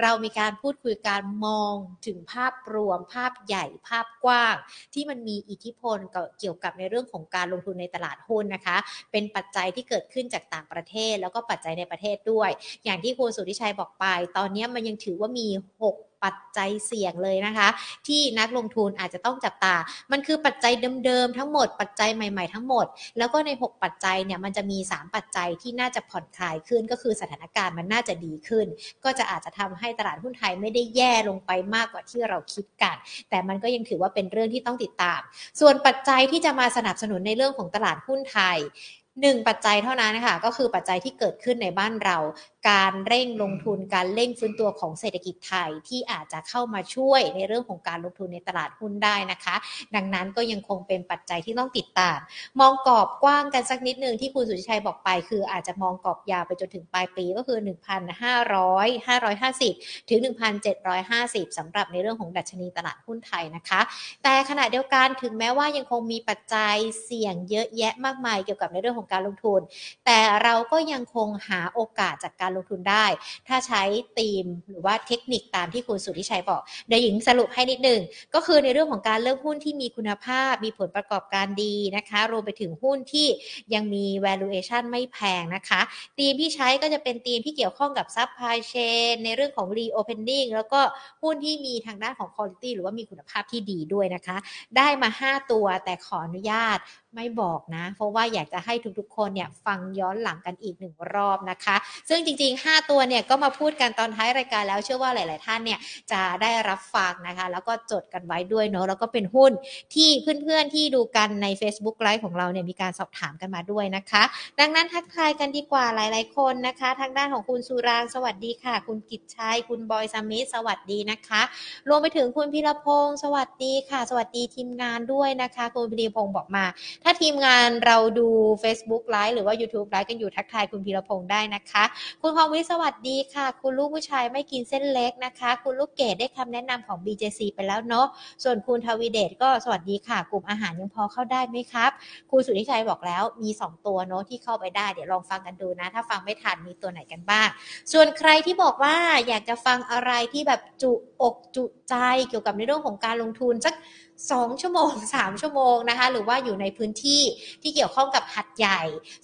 Speaker 1: เรามีการพูดคุยการมองถึงภาพรวม ภาพใหญ่ภาพกว้าง ที่มันมีอิทธิพลเกี่ยวกับในเรื่องของการลงทุนในตลาดหุ้นนะคะ เป็นปัจจัยที่เกิดขึ้นจากต่างประเทศ แล้วก็ปัจจัยในประเทศด้วย อย่างที่คุณสุทธิชัยบอกไป ตอนนี้มันยังถือว่ามี 6ปัจจัยเสี่ยงเลยนะคะ ที่นักลงทุนอาจจะต้องจับตา มันคือปัจจัยเดิมๆทั้งหมด ปัจจัยใหม่ ๆ ทั้งหมด แล้วก็ใน 6 ปัจจัยเนี่ยมันจะมี 3 ปัจจัยที่น่าจะผ่อนคลายขึ้นก็คือสถานการณ์มันน่าจะดีขึ้น ก็จะอาจจะทำให้ตลาดหุ้นไทยไม่ได้แย่ลงไปมากกว่าที่เราคิดกัน แต่มันก็ยังถือว่าเป็นเรื่องที่ต้องติดตาม ส่วนปัจจัยที่จะมาสนับสนุนในเรื่องของตลาดหุ้นไทยหนึ่งปัจจัยเท่านั้นนะคะก็คือปัจจัยที่เกิดขึ้นในบ้านเรา การเร่งลงทุนการเร่งฟื้นตัวของเศรษฐกิจไทยที่อาจจะเข้ามาช่วยในเรื่องของการลงทุนในตลาดหุ้นได้นะคะ ดังนั้นก็ยังคงเป็นปัจจัยที่ต้องติดตาม มองกรอบกว้างกันสักนิดหนึ่งที่คุณสุชัยบอกไป คืออาจจะมองกรอบยาวไปจนถึงปลายปีก็คือ 1,500 550 ถึง 1,750สำหรับในเรื่องของดัชนีตลาดหุ้นไทยนะคะ แต่ขณะเดียวกันถึงแม้ว่ายังคงมีปัจจัยเสี่ยงเยอะแยะมากมายเกี่ยวกับในเรื่องของการลงทุน แต่เราก็ยังคงหาโอกาสจากการลงทุนได้ ถ้าใช้ธีมหรือว่าเทคนิคตามที่คุณสุทธิชัยบอกเดี๋ยวหญิงสรุปให้นิดนึง ก็คือในเรื่องของการเลือกหุ้นที่มีคุณภาพมีผลประกอบการดีนะคะ รวมไปถึงหุ้นที่ยังมี valuation ไม่แพงนะคะธีมที่ใช้ก็จะเป็นธีมที่เกี่ยวข้องกับ supply chain ในเรื่องของ reopening แล้วก็หุ้นที่มีทางด้านของ quality หรือว่ามีคุณภาพที่ดีด้วยนะคะ ได้มา 5 ตัวแต่ขออนุญาต ไม่บอกนะ เพราะว่าอยากจะให้ทุกๆ คนเนี่ยฟังย้อนหลังกันอีกหนึ่งรอบนะคะ ซึ่งจริง ๆ 5 ตัวเนี่ยก็มาพูดกันตอนท้ายรายการแล้วเชื่อว่าหลาย ๆ ท่านเนี่ยจะได้รับฟังนะคะ แล้วก็จดกันไว้ด้วยเนาะแล้วก็เป็นหุ้นที่เพื่อนๆที่ดูกันใน Facebook ไลฟ์ของเราเนี่ยมีการสอบถามกันมาด้วยนะคะ ดังนั้นทักทายกันดีกว่าหลาย ๆ คนนะคะ ทางด้านของคุณสุรางสวัสดีค่ะ คุณกิจชัยคุณบอยสมิธสวัสดีนะคะรวมไปถึงคุณพิรพงศ์สวัสดีค่ะ สวัสดีทีมงานด้วยนะคะ คุณพิรพงศ์บอกมาถ้าทีมงานเราดู Facebook ไลฟ์หรือว่า YouTube ไลฟ์กันอยู่ทักทายคุณพีรพงศ์ได้นะคะ คุณพองวิสวัสดีค่ะ คุณลูกผู้ชายไม่กินเส้นเล็กนะคะ คุณลูกเกดได้คำแนะนำของ BJC ไปแล้วเนาะส่วนคุณทวีเดชก็สวัสดีค่ะ กลุ่มอาหารยังพอเข้าได้ไหมครับ คุณสุทธิชัยบอกแล้วมี 2 ตัวเนาะที่เข้าไปได้เดี๋ยวลองฟังกันดูนะ ถ้าฟังไม่ทันมีตัวไหนกันบ้าง ส่วนใครที่บอกว่าอยากจะฟังอะไรที่แบบจุอกจุใจเกี่ยวกับในเรื่องของการลงทุนสัก 2 ชั่วโมง 3 ชั่วโมงนะคะ หรือว่าอยู่ในพื้นที่ที่เกี่ยวข้องกับหัดใหญ่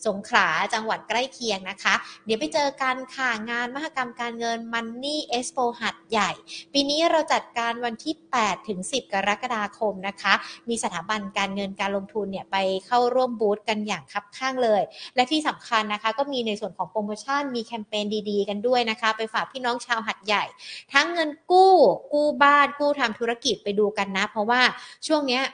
Speaker 1: สงขลาจังหวัดใกล้เคียงนะคะ เดี๋ยวไปเจอกันค่ะ งานมหกรรมการเงิน Money Expo หัดใหญ่ ปีนี้เราจัดการวันที่ 8 ถึง 10 กรกฎาคมนะคะ มีสถาบันการเงินการลงทุนเนี่ยไปเข้าร่วมบูธกันอย่างคับข้างเลย และที่สำคัญนะคะ ก็มีในส่วนของโปรโมชั่น มีแคมเปญดีๆ กันด้วยนะคะ ไปฝากพี่น้องชาวหัดใหญ่ ทั้งเงินกู้ กู้บ้าน กู้ทำธุรกิจไปดูกันนะ เพราะว่าช่วงเนี้ย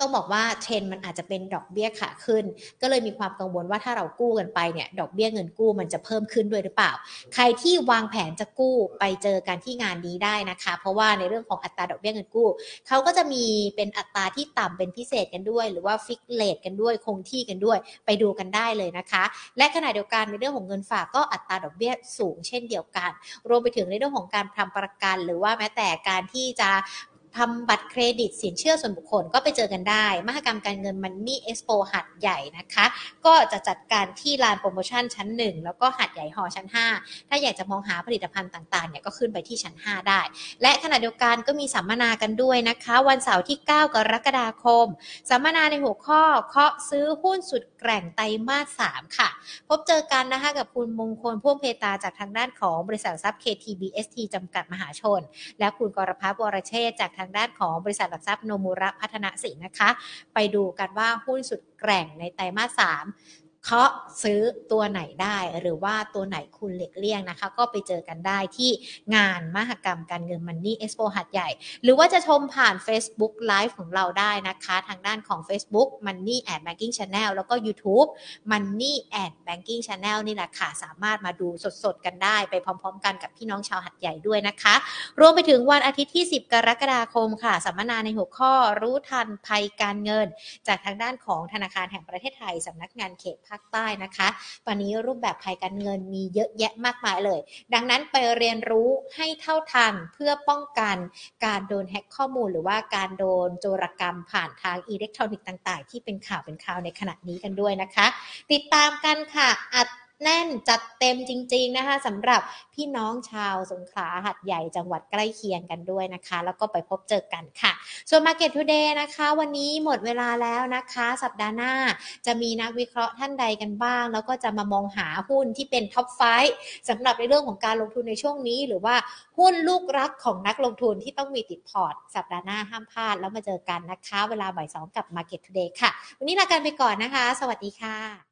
Speaker 1: ต้องบอกว่าเทรนมันอาจจะเป็นดอกเบี้ยขาขึ้น ก็เลยมีความกังวลว่าถ้าเรากู้กันไปเนี่ยดอกเบี้ยเงินกู้มันจะเพิ่มขึ้นด้วยหรือเปล่า ใครที่วางแผนจะกู้ไปเจอกันที่งานนี้ได้นะคะ เพราะว่าในเรื่องของอัตราดอกเบี้ยเงินกู้เขาก็จะมีเป็นอัตราที่ต่ำเป็นพิเศษกันด้วย หรือว่า fix rate กันด้วยคงที่กันด้วย ไปดูกันได้เลยนะคะ และขณะเดียวกันในเรื่องของเงินฝากก็อัตราดอกเบี้ยสูงเช่นเดียวกัน รวมไปถึงในเรื่องของการทำประกัน หรือว่าแม้แต่การที่จะ ทำบัตรเครดิตสินเชื่อส่วนบุคคลก็ไปเจอกันได้ มหกรรมการเงิน Money Expo หาดใหญ่นะคะ ก็จะจัดการที่ลานโปรโมชั่นชั้น 1 แล้วก็หัดใหญ่หอชั้น 5 ถ้าอยากจะมองหาผลิตภัณฑ์ต่างๆเนี่ยก็ขึ้นไปที่ชั้น 5 ได้ และขณะเดียวกันก็มีสัมมนากันด้วยนะคะ วันเสาร์ที่ 9 กรกฎาคม สัมมนาในหัวข้อเคาะซื้อหุ้นสุดแกร่งไตรมาส 3 ค่ะ พบเจอกันนะคะกับคุณมงคลพ่วงเพตาจากทางด้านของบริษัททรัพย์ KTBST จำกัดมหาชน และคุณกรพัฒน์วรเชษจากทางด้านของบริษัทหลักทรัพย์โนมูระพัฒนาสินนะคะ ไปดูกันว่าหุ้นสุดแกร่งในไตรมาสสาม เคาะซื้อตัวไหนได้หรือว่าตัวไหนคุณเล็กเลี่ยงนะคะ ก็ไปเจอกันได้ที่งานมหกรรมการเงินมันนี่เอ็กซ์โปหัดใหญ่ หรือว่าจะชมผ่าน Facebook Live ของเราได้นะคะ ทางด้านของ Facebook Money and Banking Channel แล้วก็ YouTube Money and Banking Channel นี่แหละค่ะ สามารถมาดูสดๆกันได้ไปพร้อมๆ กันกับพี่น้องชาวหัดใหญ่ด้วยนะคะ รวมไปถึงวันอาทิตย์ที่ 10 กรกฎาคมค่ะ สัมมนาในหัวข้อรู้ทันภัยการเงิน จากทางด้านของธนาคารแห่งประเทศไทยสำนักงานเขตภาคใต้นะคะ ตอนนี้รูปแบบภัยการเงินมีเยอะแยะมากมายเลย ดังนั้นไปเรียนรู้ให้เท่าทันเพื่อป้องกันการโดนแฮ็กข้อมูล หรือว่าการโดนโจรกรรมผ่านทางอิเล็กทรอนิกส์ต่าง ๆ ที่เป็นข่าวเป็นข่าวในขณะนี้กันด้วยนะคะ ติดตามกันค่ะอั แน่นจัดเต็มจริง ๆนะคะสำหรับพี่น้องชาวสงขลาหัดใหญ่จังหวัดใกล้เคียงกันด้วยนะคะ แล้วก็ไปพบเจอกันค่ะ ส่วน Market Today นะคะ วันนี้หมดเวลาแล้วนะคะ สัปดาห์หน้าจะมีนักวิเคราะห์ท่านใดกันบ้าง แล้วก็จะมามองหาหุ้นที่เป็น top five สำหรับในเรื่องของการลงทุนในช่วงนี้ หรือว่าหุ้นลูกรักของนักลงทุนที่ต้องมีติดพอร์ต สัปดาห์หน้าห้ามพลาดแล้วมาเจอกันนะคะ เวลาบ่ายสองกับ Market Today ค่ะ วันนี้ลากันไปก่อนนะคะ สวัสดีค่ะ